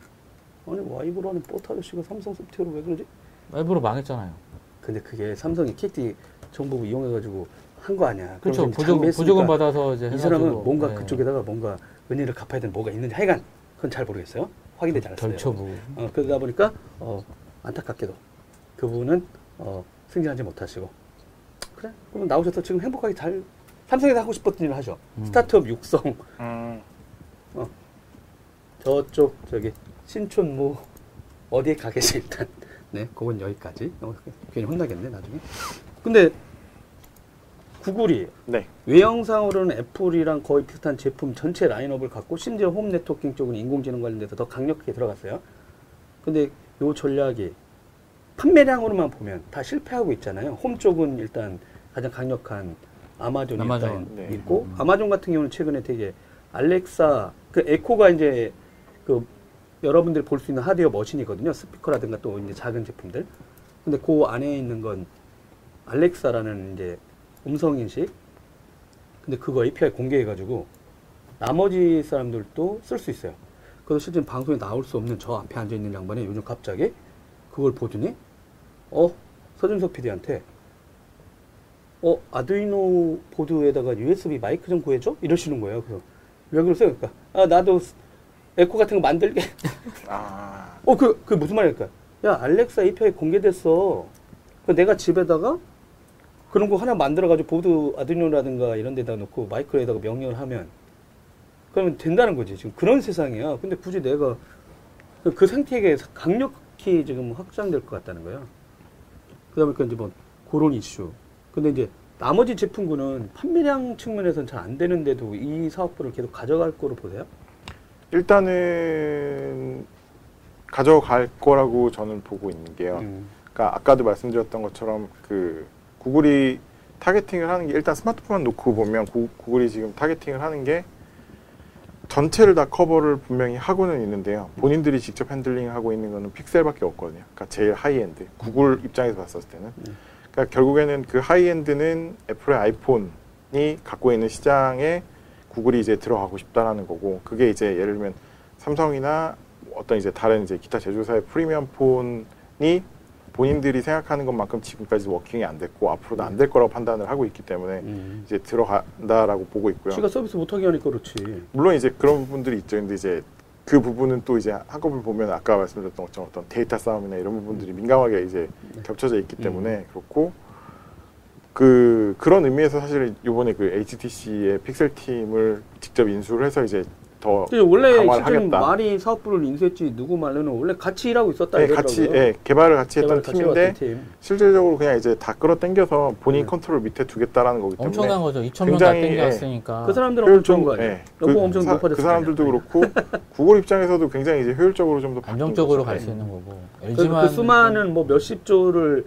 아니 와이브로 하는 버터 아저씨가 삼성 소프트웨어로 왜 그러지? 외부로 망했잖아요. 근데 그게 삼성이 KT 정보부 이용해가지고 한 거 아니야. 그렇죠. 보조금, 보조금 받아서 이제 이 사람은 뭔가 네. 그쪽에다가 뭔가 은혜를 갚아야 되는 뭐가 있는지 하여간 그건 잘 모르겠어요. 확인되지 않았어요. 결처부. 어, 그러다 보니까 어, 안타깝게도 그분은 어, 승진하지 못하시고. 그래. 그럼 나오셔서 지금 행복하게 잘 삼성에서 하고 싶었던 일을 하죠 음. 스타트업 육성 음, 저쪽 저기 신촌무 어디에 가 계시 일단 네 그건 여기까지 어, 괜히 혼나겠네 나중에 근데 구글이 네. 외형상으로는 애플이랑 거의 비슷한 제품 전체 라인업을 갖고 심지어 홈 네트워킹 쪽은 인공지능 관련돼서 더 강력하게 들어갔어요. 근데 요 전략이 판매량으로만 보면 다 실패하고 있잖아요. 홈 쪽은 일단 가장 강력한 아마존이 아마존, 네. 있고 음. 아마존 같은 경우는 최근에 되게 알렉사 그 에코가 이제 그 여러분들이 볼 수 있는 하드웨어 머신이거든요. 스피커라든가 또 이제 작은 제품들. 근데 그 안에 있는 건 알렉사라는 이제 음성 인식. 근데 그거 API 공개해가지고 나머지 사람들도 쓸 수 있어요. 그래서 실제 방송에 나올 수 없는 저 앞에 앉아 있는 양반이 요즘 갑자기 그걸 보더니 어 서준석 PD한테 어 아두이노 보드에다가 USB 마이크 좀 구해줘 이러시는 거예요. 그래서 왜 그러세요? 그러니까 아 나도 에코 같은 거 만들게. 아, 어, 그, 그 무슨 말일까? 야, 알렉사 API 공개됐어. 그 내가 집에다가 그런 거 하나 만들어가지고 보드 아두이노라든가 이런 데다 놓고 마이크로에다가 명령을 하면 그러면 된다는 거지. 지금 그런 세상이야. 근데 굳이 내가 그, 그 생태계에 강력히 지금 확장될 것 같다는 거야. 그러다 보니까 이제 뭐 그런 이슈. 근데 이제 나머지 제품군은 판매량 측면에서는 잘 안 되는데도 이 사업부를 계속 가져갈 거로 보세요? 일단은 가져갈 거라고 저는 보고 있는 게요. 음. 그러니까 아까도 말씀드렸던 것처럼 그 구글이 targeting을 하는 게 일단 스마트폰만 놓고 보면 구, 구글이 지금 targeting을 하는 게 전체를 다 커버를 분명히 하고는 있는데요. 본인들이 직접 handling하고 있는 거는 픽셀밖에 없거든요. 그러니까 제일 하이엔드. 구글 입장에서 봤었을 때는. 음. 그러니까 결국에는 그 high-end는 애플의 아이폰이 갖고 있는 시장에 구글이 이제 들어가고 싶다라는 거고 그게 이제 예를 들면 삼성이나 어떤 이제 다른 이제 기타 제조사의 프리미엄 폰이 본인들이 생각하는 것만큼 지금까지 워킹이 안 됐고 앞으로도 안 될 거라고 판단을 하고 있기 때문에 음. 이제 들어간다라고 보고 있고요. 지가 서비스 못하게 하니까 그렇지. 물론 이제 그런 부분들이 있죠. 근데 이제 그 부분은 또 이제 한꺼번에 보면 아까 말씀드렸던 것처럼 어떤 데이터 싸움이나 이런 부분들이 민감하게 이제 겹쳐져 있기 때문에 그렇고 그 그런 의미에서 사실 이번에 그 HTC의 픽셀 팀을 직접 인수를 해서 이제 더 원래 강화를 하겠다. 말이 사업부를 인수했지 누구 말로는 원래 같이 일하고 있었다 네, 이러더라고요. 같이 예, 개발을 같이 했던 개발을 같이 팀인데 해왔던 팀. 실질적으로 그냥 이제 다 끌어당겨서 본인 네. 컨트롤 밑에 두겠다라는 거기 때문에 엄청난 거죠. 2천 명다 굉장히, 땡겨왔으니까. 그 사람들은 효율 엄청? 예, 그 엄청 사- 그 사람들도 그렇고 구글 입장에서도 굉장히 이제 효율적으로 좀 더 안정적으로. 갈 예. 수 있는 거고. 그, LG만 그 수많은 뭐 몇십 조를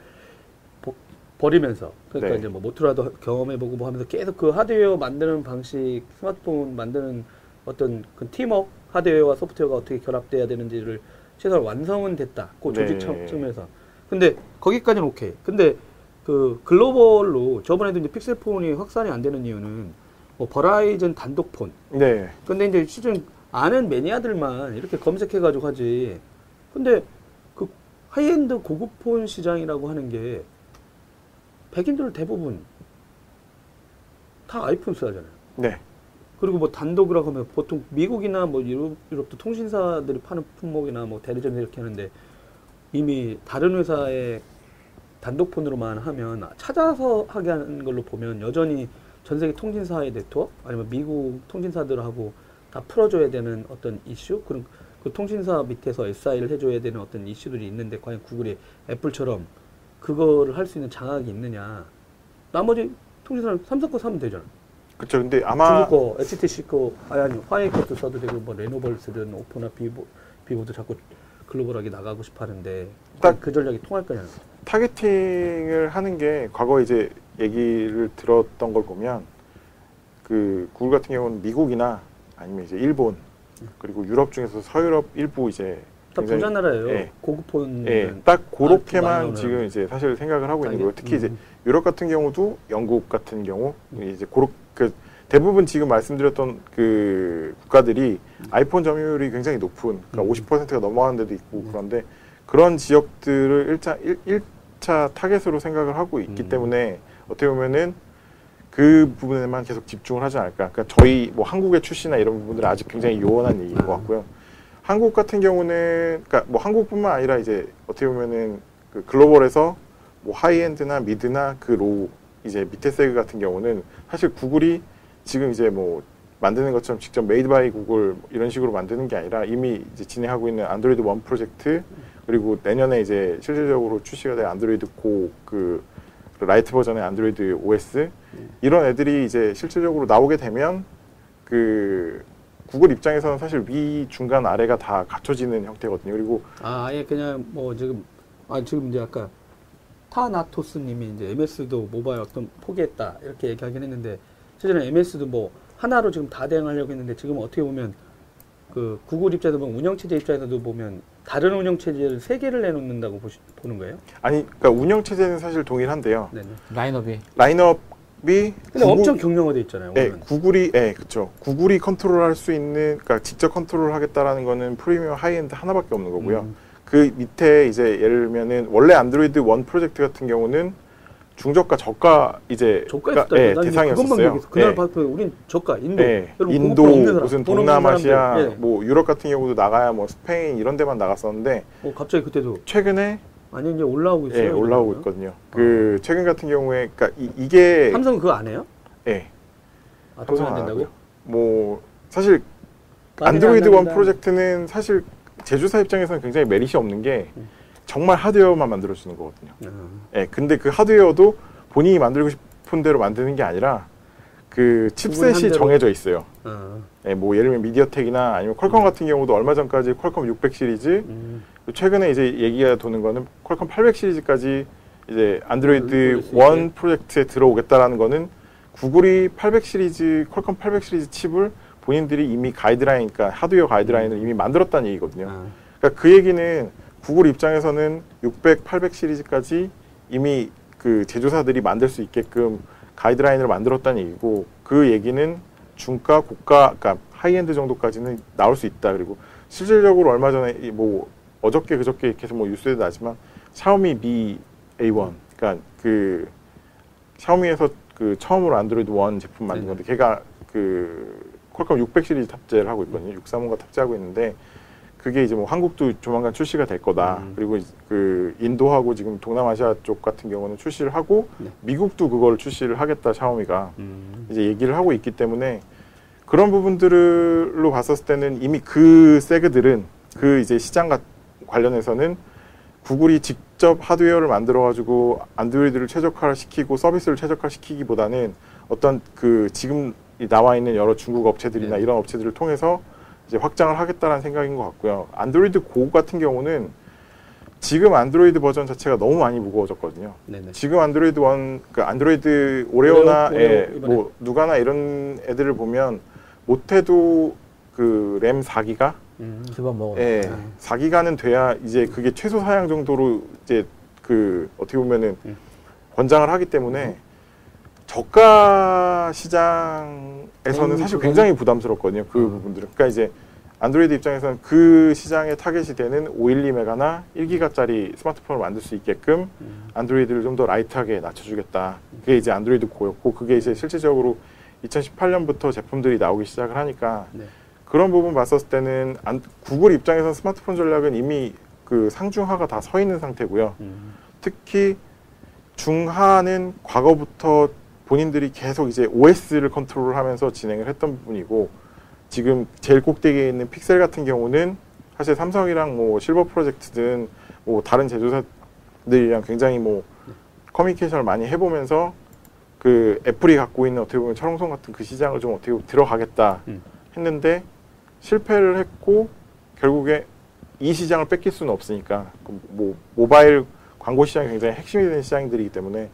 보- 버리면서 그러니까 네. 이제 뭐 모토라도 경험해보고 뭐 하면서 계속 그 하드웨어 만드는 방식, 스마트폰 만드는 어떤 그 팀워크 하드웨어와 소프트웨어가 어떻게 결합돼야 되는지를 최소한 완성은 됐다. 그 조직 네. 청- 측면에서. 근데 거기까지는 오케이. 근데 그 글로벌로 저번에도 이제 픽셀폰이 확산이 안 되는 이유는 뭐 버라이즌 단독폰 네. 근데 이제 시즌 아는 매니아들만 이렇게 검색해가지고 하지. 근데 그 하이엔드 고급폰 시장이라고 하는 게 백인들 대부분 다 아이폰 써야잖아요. 네. 그리고 뭐 단독이라고 하면 보통 미국이나 뭐 유럽, 유럽도 통신사들이 파는 품목이나 뭐 대리점 이렇게 하는데 이미 다른 회사의 단독폰으로만 하면 찾아서 하게 하는 걸로 보면 여전히 전 세계 통신사의 네트워크 아니면 미국 통신사들하고 다 풀어줘야 되는 어떤 이슈 그런 그 통신사 밑에서 SI를 해줘야 되는 어떤 이슈들이 있는데 과연 구글이 애플처럼 그거를 할 수 있는 장악이 있느냐 나머지 통신사는 삼성 거 사면 되잖아. 그렇죠. 근데 아마 중국 거, HTC 거, 아니, 아니, 화웨이 것도 써도 되고, 뭐, 레노버를 쓰든, 오포나 비보, 비보도 자꾸 global하게 나가고 싶어 하는데, 딱- 딱 그 전략이 통할 거냐. targeting을 하는 게 과거 이제 얘기를 들었던 걸 보면 그 구글 같은 경우는 미국이나 아니면 이제 일본 그리고 유럽 중에서 서유럽 일부 이제 다 굉장히- 부자 나라예요. 예. 고급폰. 예, 딱 음. 그렇게만. 지금 이제 사실 생각을 하고 있는? 거예요. 특히 이제 음. 유럽 같은 경우도 영국 같은 경우 이제 고로, 그 대부분 지금 말씀드렸던 그 국가들이 아이폰 점유율이 굉장히 높은 그러니까 음. 50%가 넘어가는 데도 있고 음. 그런데 그런 지역들을 일차 일, 차 타겟으로 생각을 하고 있기 음. 때문에 어떻게 보면은 그 부분에만 계속 집중을 하지 않을까. 그러니까 저희 뭐 한국의 출시나 이런 부분들은 아직 굉장히 요원한 얘기인 것 아. 같고요. 한국 같은 경우는 그러니까 뭐 한국뿐만 아니라 이제 어떻게 보면은 그 글로벌에서 뭐 high-end나 mid나 그 low 이제 밑에 seg 같은 경우는 사실 구글이 지금 이제 뭐 만드는 것처럼 직접 made by Google 뭐 이런 식으로 만드는 게 아니라 이미 이제 진행하고 있는 안드로이드 One 프로젝트 그리고 내년에 이제 실질적으로 출시가 될 안드로이드 Go 그 light 버전의 안드로이드 OS 이런 애들이 이제 실질적으로 나오게 되면 그 구글 입장에서는 사실 위 중간 아래가 다 갖춰지는 형태거든요. 그리고 아, 아예 그냥 뭐 지금, 아, 지금 이제 아까 타나토스 님이 이제 MS도 모바일 어떤 포기했다. 이렇게 얘기하긴 했는데, 실제는 MS도 뭐 하나로 지금 다 대응하려고 했는데, 지금 어떻게 보면 그 구글 입장에서 보면 운영체제 입장에서도 보면 다른 운영체제를 세 개를 내놓는다고 보시, 보는 거예요? 아니 그러니까 운영 체제는 사실 동일한데요. 네네. 라인업이 라인업이 근데 구글- 엄청 경량화돼 있잖아요. 네. 구글이 예, 그렇죠. 구글이 컨트롤할 수 있는 그러니까 직접 컨트롤하겠다라는 거는 프리미엄 하이엔드 하나밖에 없는 거고요. 음. 그 밑에 이제 예를 들면은 원래 안드로이드 One 프로젝트 같은 경우는 중저가 저가 이제. 예, 난 이제 그것만 대상이었어요. 그날 예. 발표 우린 저가 인도. 네, 여러분 인도 무슨 동남아시아. 예. 뭐 유럽 같은 경우도 나가야 뭐 스페인 이런 데만 나갔었는데 어, 갑자기 그때도 최근에 아니 이제 올라오고 있어요. 예, 올라오고 지금. 있거든요. 그 최근 같은 경우에 그러니까 이, 이게 삼성 그거 안 해요? 예, 아, 삼성은 안 된다고? 뭐 사실 안드로이드 안 One. 프로젝트는 사실 제조사 입장에서는 굉장히 merit이 없는 게 음. 정말 하드웨어만 만들어주는 거거든요. 아, 예, 근데 그 하드웨어도 본인이 만들고 싶은 대로 만드는 게 아니라 그 chipset이. 정해져 있어요. 아, 예, 뭐 예를 들면 미디어텍이나 아니면 퀄컴 같은 경우도 얼마 전까지 퀄컴 600 시리즈, 음. 최근에 이제 얘기가 도는 거는 퀄컴 800 시리즈까지 이제 음, 안드로이드 수 One. 프로젝트에 들어오겠다라는 거는 구글이 800 시리즈, 퀄컴 800 시리즈 칩을 본인들이 이미 가이드라인, 그러니까 하드웨어 가이드라인을 이미 만들었다는 얘기거든요. 아, 그러니까 그 얘기는 구글 입장에서는 600, 800 시리즈까지 이미 그 제조사들이 만들 수 있게끔 가이드라인을 만들었다는 얘기고 그 얘기는 중가, 고가, 그러니까 하이엔드 정도까지는 나올 수 있다. 그리고 실질적으로 얼마 전에 이뭐 어저께 그저께 계속 뭐 뉴스에 나지만 샤오미 미 A1 그러니까 그 샤오미에서 그 처음으로 안드로이드 1 제품 만든 네네. 건데 걔가 그 퀄컴 600 시리즈 탑재를 하고 있거든요. 635가 탑재하고 있는데 그게 이제 뭐 한국도 조만간 출시가 될 거다. 음. 그리고 그 인도하고 지금 동남아시아 쪽 같은 경우는 출시를 하고 네. 미국도 그걸 출시를 하겠다 샤오미가 음. 이제 얘기를 하고 있기 때문에 그런 부분들로 봤었을 때는 이미 그 세그들은 그 이제 시장 과- 관련해서는 구글이 직접 하드웨어를 만들어 가지고 안드로이드를 최적화를 시키고 서비스를 최적화 시키기보다는 어떤 그 지금 이 나와 있는 여러 중국 업체들이나 네. 이런 업체들을 통해서 이제 확장을 하겠다라는 생각인 것 같고요. 안드로이드 고 같은 경우는 지금 안드로이드 버전 자체가 너무 많이 무거워졌거든요. 네네. 지금 안드로이드 원, 그 안드로이드 오레오나 오레오, 예, 오레오 이번에. 뭐 누가나 이런 애들을 보면 못해도 그 램 4기가 음. 먹어. 예, 아. 4기가는 돼야 이제 그게 최소 사양 정도로 이제 그 어떻게 보면은 음. 권장을 하기 때문에 저가 시장에서는 음, 사실 굉장히 부담스럽거든요. 그 음. 부분들은. 그러니까 이제 안드로이드 입장에서는 그 시장의 타겟이 되는 512메가나 1기가짜리 스마트폰을 만들 수 있게끔 음. 안드로이드를 좀 더 라이트하게 낮춰주겠다. 그게 이제 안드로이드 고였고 그게 이제 실질적으로 2018년부터 제품들이 나오기 시작을 하니까 네. 그런 부분 봤었을 때는 안- 구글 입장에서 스마트폰 전략은 이미 그 상중하가 다 서 있는 상태고요. 음. 특히 중하는 과거부터 본인들이 계속 이제 OS를 컨트롤하면서 진행을 했던 부분이고 지금 제일 꼭대기에 있는 픽셀 같은 경우는 사실 삼성이랑 뭐 실버 프로젝트든 뭐 다른 제조사들이랑 굉장히 뭐 커뮤니케이션을 많이 해보면서 그 애플이 갖고 있는 어떻게 보면 철옹성 같은 그 시장을 좀 어떻게 보면 들어가겠다 음. 했는데 실패를 했고 결국에 이 시장을 뺏길 수는 없으니까 그뭐 모바일 광고 시장이 굉장히 핵심이 되는 시장들이기 때문에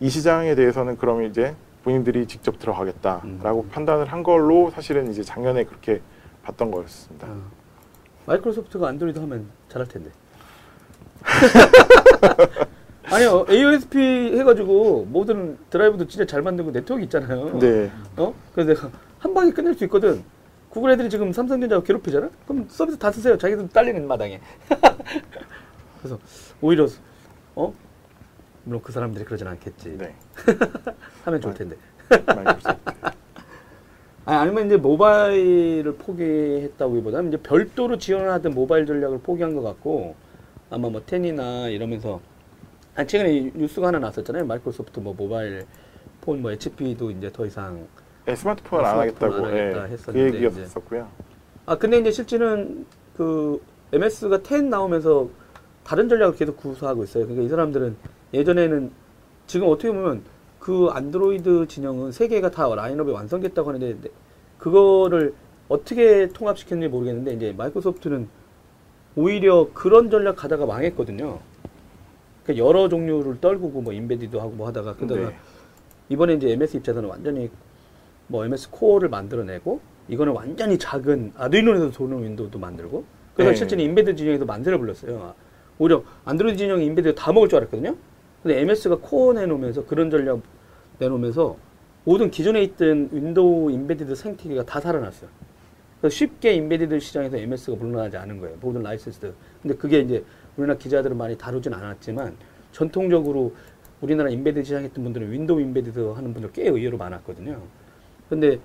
이 시장에 대해서는 그럼 이제 본인들이 직접 들어가겠다라고 음. 판단을 한 걸로 사실은 이제 작년에 그렇게 봤던 거였습니다. 아. 마이크로소프트가 안드로이드 하면 잘할 텐데. 아니요, AOSP 해가지고 모든 드라이브도 진짜 잘 만들고 네트워크 있잖아요. 네, 어? 그래서 내가 한 방에 끝낼 수 있거든. 구글 애들이 지금 삼성전자 괴롭히잖아? 그럼 서비스 다 쓰세요. 자기들 딸리는 마당에. 그래서 오히려, 어? 물론 그 사람들이 그러진 않겠지. 네, 하면 좋을 텐데. 아니, 아니면 이제 모바일을 포기했다기보다는 이제 별도로 지원을 하던 모바일 전략을 포기한 것 같고 아마 뭐 텐이나 이러면서 아 최근에 뉴스가 하나 났었잖아요. 마이크로소프트 뭐 모바일 폰 뭐 HP도 이제 더 이상 네, 스마트폰을 아, 안 스마트폰 하겠다고 안 하겠다 예, 그 했었는데 얘기였었고요. 아 근데 이제 실제는 그 MS가 10 나오면서 다른 전략을 계속 구사하고 있어요. 그러니까 이 사람들은 예전에는 지금 어떻게 보면 그 안드로이드 진영은 세 개가 다 라인업이 완성됐다고 하는데 네, 그거를 어떻게 통합시켰는지 모르겠는데 이제 마이크로소프트는 오히려 그런 전략 가다가 망했거든요. 그러니까 여러 종류를 떨구고 뭐 embedded 하고 뭐 하다가 그러다가 네. 이번에 이제 MS 입장에서는 완전히 뭐 MS Core를 만들어내고 이거는 완전히 작은 아두이노에서 도는 윈도우도 만들고 그래서 네. 실제는 embed 진영에도 만들어 불렀어요. 오히려 안드로이드 진영이 embed 다 먹을 줄 알았거든요. 근데 MS가 Core 내놓으면서 그런 전략 내놓으면서 모든 기존에 있던 윈도우 embedded 생태계가 다 살아났어요. 그래서 쉽게 embedded 시장에서 MS가 물러나지 않은 거예요. 모든 라이센스. 근데 그게 이제 우리나라 기자들은 많이 다루진 않았지만 전통적으로 우리나라 embedded 시장 했던 분들은 윈도우 embedded 하는 분들 꽤 의외로 많았거든요. 근데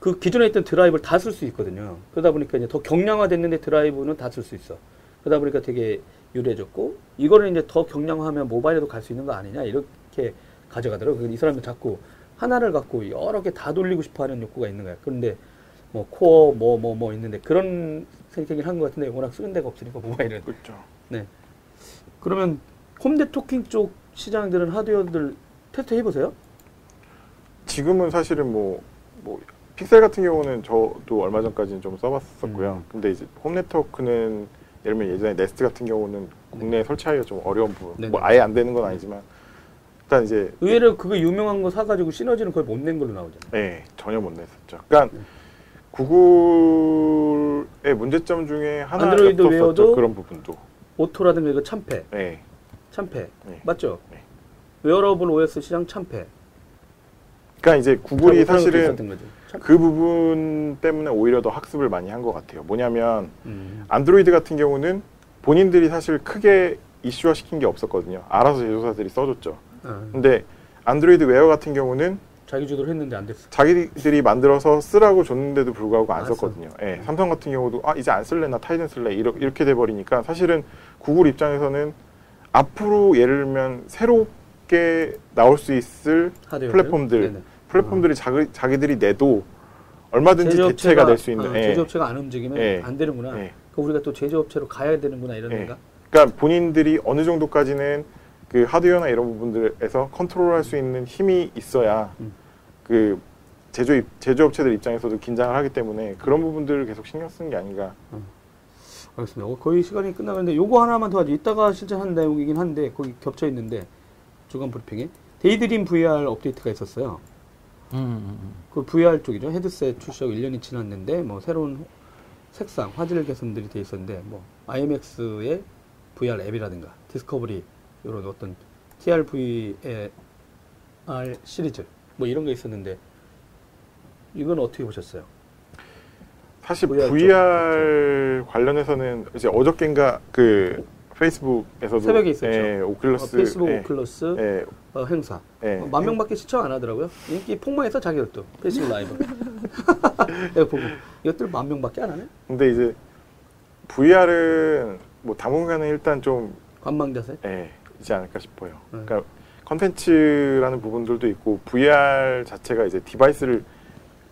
그 기존에 있던 드라이브를 다 쓸 수 있거든요. 그러다 보니까 이제 더 경량화됐는데 드라이브는 다 쓸 수 있어. 그러다 보니까 되게 유리해졌고 이거를 이제 더 경량화하면 모바일에도 갈 수 있는 거 아니냐 이렇게 가져가더라고요. 이 사람은 자꾸 하나를 갖고 여러 개 다 돌리고 싶어 하는 욕구가 있는 거야. 그런데 뭐 Core 뭐 뭐뭐 있는데 그런 생각을 한 것 같은데 워낙 쓰는 데가 없으니까 모바일은. 그렇죠. 네. 그러면 home networking 쪽 시장들은 하드웨어들 테스트 해보세요. 지금은 사실은 뭐, 뭐 픽셀 같은 경우는 저도 얼마 전까지는 좀 써봤었고요. 음. 근데 이제 home network는 예를 들면 예전에 네스트 같은 경우는 국내에 설치하기가 좀 어려운 부분. 네네. 뭐 아예 안 되는 건 아니지만 일단 이제 의외로 그거 유명한 거 사가지고 시너지는 거의 못 낸 걸로 나오잖아요. 네, 전혀 못 냈었죠. 그러니까 네. 구글의 문제점 중에 안드로이드 하나였었죠. 웨어도 그런 부분도. 오토라든가 이거 참패, 네. 참패. 네. 맞죠? 네. wearable OS 시장 참패. 그러니까 이제 구글이 것도 사실은 그 부분 때문에 오히려 더 학습을 많이 한 것 같아요. 뭐냐면 음. 안드로이드 같은 경우는 본인들이 사실 크게 이슈화 시킨 게 없었거든요. 알아서 제조사들이 써줬죠. 어, 근데 안드로이드 웨어 같은 경우는 자기 주도로 했는데 안 됐어. 자기들이 만들어서 쓰라고 줬는데도 불구하고 안안 써. 썼거든요. 예, 삼성 같은 경우도 아 이제 안 쓸래 나 타이젠 쓸래 이렇게, 이렇게 돼 버리니까 사실은 구글 입장에서는 앞으로 예를 들면 새롭게 나올 수 있을 하드웨어 플랫폼들, 네네. 플랫폼들이 자기, 자기들이 내도 얼마든지 제조업체가- 대체가 될 수 있는 어, 예. 제조업체가 안 움직이면 예. 안 되는구나. 예. 그 우리가 또 제조업체로 가야 되는구나 이런 예. 생각. 그러니까 본인들이 어느 정도까지는 그 하드웨어나 이런 부분들에서 컨트롤할 수 있는 힘이 있어야 음. 그 제조 입- 제조업체들 입장에서도 긴장을 하기 때문에 그런 부분들을 계속 신경 쓰는 게 아닌가. 알겠습니다. 어, 거의 시간이 끝나가는데 요거 하나만 더 하죠. 이따가 실제 한 내용이긴 한데 거기 겹쳐 있는데 주간 브리핑에 데이드림 VR 업데이트가 있었어요. 음. 그 VR 쪽이죠. 헤드셋 출시하고 1년이 지났는데 뭐 새로운 색상, 화질 개선들이 돼 있었는데 뭐 IMAX의 VR 앱이라든가 디스커버리 이런 어떤 TRVLR 시리즈 뭐 이런 게 있었는데 이건 어떻게 보셨어요? 사실 VR 쪽. VR 관련해서는 이제 어저께인가 그 페이스북에서도 새벽에 있었죠. 예, 오큘러스 어, 페이스북 예, 오큘러스 예, 어, 행사 예. 어, 만 명밖에 시청 안 하더라고요. 인기 폭망해서 자기들도 페이스북 라이브. 내가 보고 이것들 만 명밖에 안 하네. 근데 이제 VR은 뭐 당분간은 일단 좀 관망 자세. 예, 이지 않을까 싶어요. 음. 그러니까 컨텐츠라는 부분들도 있고 VR 자체가 이제 device를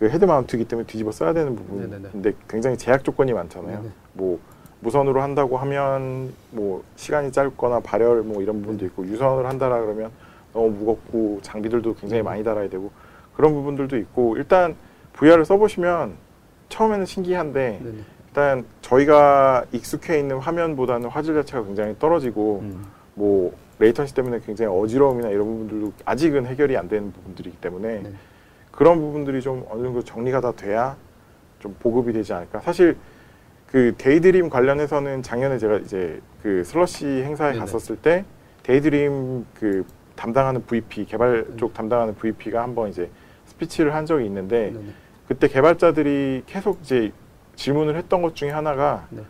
그 head mount이기 때문에 뒤집어 써야 되는 네네네. 부분인데 굉장히 제약 조건이 많잖아요. 네네. 뭐 무선으로 한다고 하면 뭐 시간이 짧거나 발열 뭐 이런 부분도 있고 유선으로 한다라 그러면 너무 무겁고 장비들도 굉장히 음. 많이 달아야 되고 그런 부분들도 있고 일단 VR을 써보시면 처음에는 신기한데 네네. 일단 저희가 익숙해 있는 화면보다는 화질 자체가 굉장히 떨어지고 음. 뭐 latency 때문에 굉장히 어지러움이나 이런 부분들도 아직은 해결이 안 되는 부분들이기 때문에 네. 그런 부분들이 좀 어느 정도 정리가 다 돼야 좀 보급이 되지 않을까. 사실 그 데이드림 관련해서는 작년에 제가 이제 그 슬러시 행사에 네네. 갔었을 때 데이드림 그 담당하는 VP 개발 음. 쪽 담당하는 VP가 한번 이제 스피치를 한 적이 있는데 네네. 그때 개발자들이 계속 이제 질문을 했던 것 중에 하나가 네.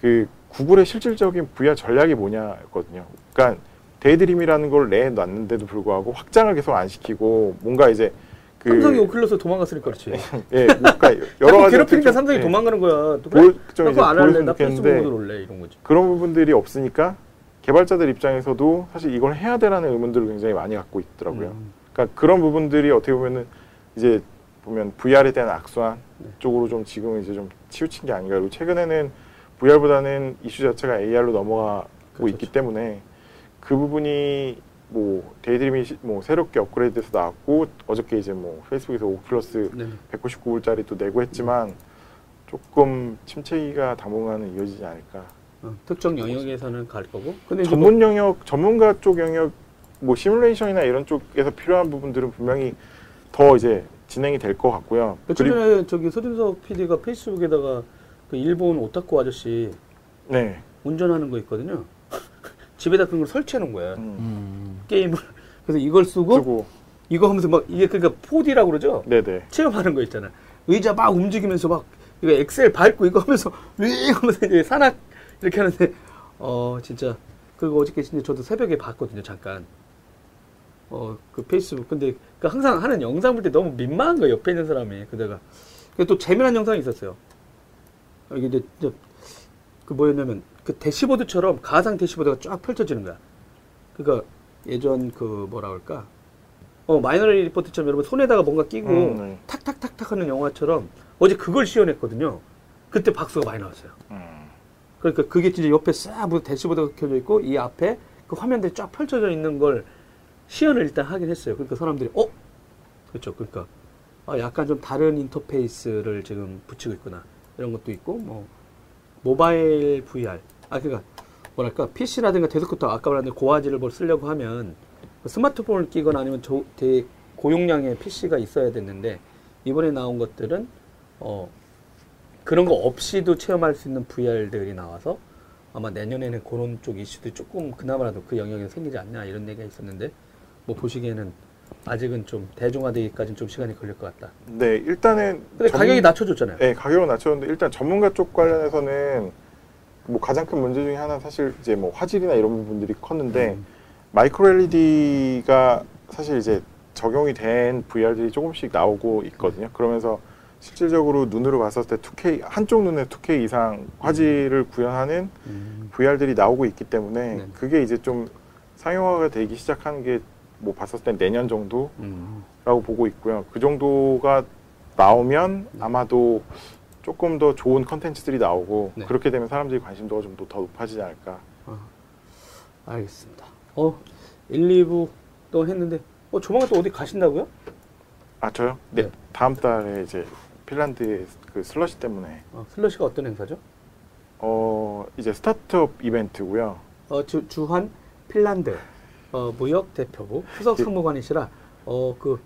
그 구글의 실질적인 VR 전략이 뭐냐였거든요. 그러니까 데이드림이라는 걸 내놨는데도 불구하고 확장을 계속 안 시키고 뭔가 이제 그 삼성이 오큘러스 도망갔으니까 그렇지. 예, 그러니까 여러 가지 괴롭히니까 좀, 삼성이 예, 도망가는 거야. 그래? 그거 안 할래. 나 모드로 올래. 이런 거지. 그런 부분들이 없으니까 개발자들 입장에서도 사실 이걸 해야 되라는 의문들을 굉장히 많이 갖고 있더라고요. 음. 그러니까 그런 부분들이 어떻게 보면은 이제 보면 VR에 대한 악순환 네. 쪽으로 좀 지금은 이제 좀 치우친 게 아닌가. 그리고 최근에는 VR보다는 이슈 자체가 AR로 넘어가고 그렇죠. 있기 때문에 그 부분이 뭐 데이드림이 시- 뭐 새롭게 업그레이드돼서 나왔고 어저께 이제 뭐 페이스북에서 오큘러스 네네. 199불짜리 또 내고 했지만 조금 침체기가 당분간은 이어지지 않을까. 어, 특정 영역에서는 갈 거고. 근데 전문 영역, 전문가 쪽 영역, 뭐 시뮬레이션이나 이런 쪽에서 필요한 부분들은 분명히 더 이제 진행이 될 것 같고요. 며칠 그리고 전에 저기 서진석 PD가 페이스북에다가 그 일본 오타쿠 아저씨 네, 운전하는 거 있거든요. 집에다 그런 걸 설치해 놓은 거야. 음, 음. 게임을. 그래서 이걸 쓰고 쓰고, 이거 하면서 막 이게 그러니까 4D라고 그러죠. 네네. 체험하는 거 있잖아. 의자 막 움직이면서 막 이거 엑셀 밟고 이거 하면서 윙 하면서 이제 산악 이렇게 하는데 어 진짜 그리고 어저께 진짜 저도 새벽에 봤거든요 잠깐. 어 그 페이스북 근데 그 항상 하는 영상 볼 때 너무 민망한 거예요 옆에 있는 사람이 그다가 또 재미난 영상이 있었어요. 어, 이게 이제 그 뭐였냐면 그 대시보드처럼 가상 대시보드가 쫙 펼쳐지는 거야. 그러니까 예전 그 뭐라 그럴까 어 마이너리 리포트처럼 여러분 손에다가 뭔가 끼고 음, 네. 탁탁탁탁 하는 영화처럼 어제 그걸 시연했거든요. 그때 박수가 많이 나왔어요. 음, 그러니까 그게 진짜 옆에 싹 대시보드가 켜져 있고 이 앞에 그 화면들이 쫙 펼쳐져 있는 걸 시연을 일단 하긴 했어요. 그러니까 사람들이 어? 그렇죠. 그러니까 아, 약간 좀 다른 인터페이스를 지금 붙이고 있구나. 이런 것도 있고 뭐 모바일 VR 아 그러니까 뭐랄까 PC라든가 데스크톱 아까 말한 고화질을 뭘 쓰려고 하면 스마트폰을 끼거나 아니면 저, 되게 고용량의 PC가 있어야 됐는데 이번에 나온 것들은 어 그런 거 없이도 체험할 수 있는 VR들이 나와서 아마 내년에는 그런 쪽 이슈도 조금 그나마라도 그 영역에 생기지 않냐 이런 얘기가 있었는데 뭐 보시기에는 아직은 좀 대중화되기까지는 좀 시간이 걸릴 것 같다. 네, 일단은 근데 전- 가격이 낮춰줬잖아요. 네, 가격은 낮췄는데 일단 전문가 쪽 관련해서는 뭐 가장 큰 문제 중에 하나 사실 이제 뭐 화질이나 이런 부분들이 컸는데 음. 마이크로 LED가 사실 이제 적용이 된 VR들이 조금씩 나오고 있거든요. 그러면서 실질적으로 눈으로 봤을 때 2K 한쪽 눈에 2K 이상 화질을 구현하는 음. VR들이 나오고 있기 때문에 네. 그게 이제 좀 상용화가 되기 시작하는 게 뭐 봤을 때 내년 정도라고 음. 보고 있고요. 그 정도가 나오면 아마도 조금 더 좋은 컨텐츠들이 나오고 네. 그렇게 되면 사람들이 관심도가 좀 더 높아지지 않을까. 알겠습니다. 어, 1, 2부 또 했는데, 어, 조만간 또 어디 가신다고요? 아 저요? 네. 네. 다음 달에 이제 핀란드의 그 슬러시 때문에 어, 슬러시가 어떤 행사죠? 어 이제 스타트업 이벤트고요. 어, 주, 주한 핀란드 어, 무역 대표부 수석 예. 상무관이시라 어, 그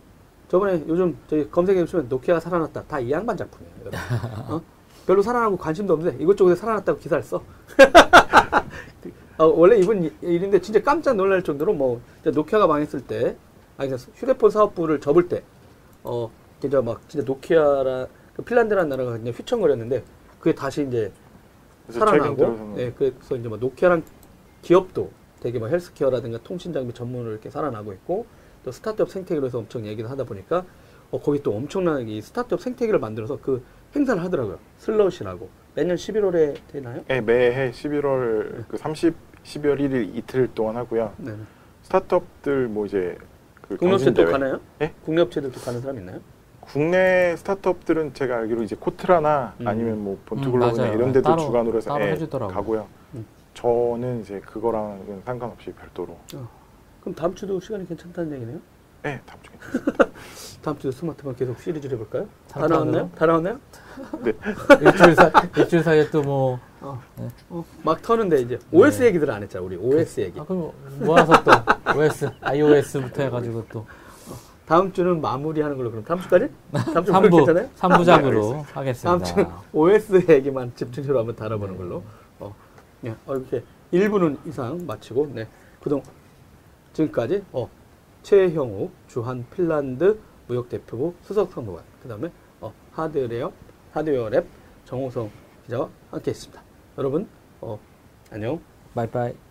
저번에 요즘 저희 검색해 보시면 노키아가 살아났다 다 이 양반 작품이에요. 어? 별로 살아나고 관심도 없는데 이것저것에 살아났다고 기사를 써. 어, 원래 이분 이- 일인데 진짜 깜짝 놀랄 정도로 뭐 노키아가 망했을 때 아니 휴대폰 사업부를 접을 때 어, 진짜 막 진짜 노키아라 그 핀란드라는 나라가 그냥 휘청거렸는데 그게 다시 이제 살아나고, 들어서는 네, 그래서 이제 뭐 노키아랑 기업도 되게 뭐 헬스케어라든가 통신 장비 전문으로 이렇게 살아나고 있고 또 스타트업 생태계로 해서 엄청 얘기를 하다 보니까 어, 거기 또 엄청난 이 스타트업 생태계를 만들어서 그 행사를 하더라고요. 슬러시라고 매년 11월에 되나요? 네, 매해 11월 그 30, 12월 1일 이틀 동안 하고요. 네. 스타트업들 뭐 이제 그 국내 업체도 경진대회. 가나요? 예? 국내 업체들도 가는 사람 있나요? 국내 스타트업들은 제가 알기로 이제 코트라나 음. 아니면 뭐 음, 본투글로브나 맞아요. 이런 따로- 주관으로 해서 따로 예, 해주더라고요. 가고요. 음. 저는 이제 그거랑은 상관없이 별도로. 그럼 다음 주도 시간이 괜찮다는 얘기네요? 네, 다음 주에. 다음 주도 스마트폰 계속 시리즈를 해볼까요? 다? 나왔나요? 다 나왔나요? 일주일 사 일주일 사이에 또 뭐 어, 네. 어, 막 터는데 이제 OS 네. 얘기들 안 했잖아 우리 OS 얘기. 아, 그럼 모아서 또 OS, iOS부터 해가지고 또 다음 주는 마무리하는 걸로 그럼 다음 주까지? 다음 주 3부, 괜찮아요? 3부작으로 다음 하겠습니다. 주는 OS 얘기만 집중적으로 한번 다뤄보는 걸로. 어, 네, 어, 이렇게 1부는 이상 마치고, 네, 그동 지금까지 어, 최형욱 주한 핀란드 무역대표부 수석 상무관, 그 다음에 어, 하드웨어 하드웨어 랩 정호성 기자와 함께했습니다. 여러분, 어, 안녕. 바이바이.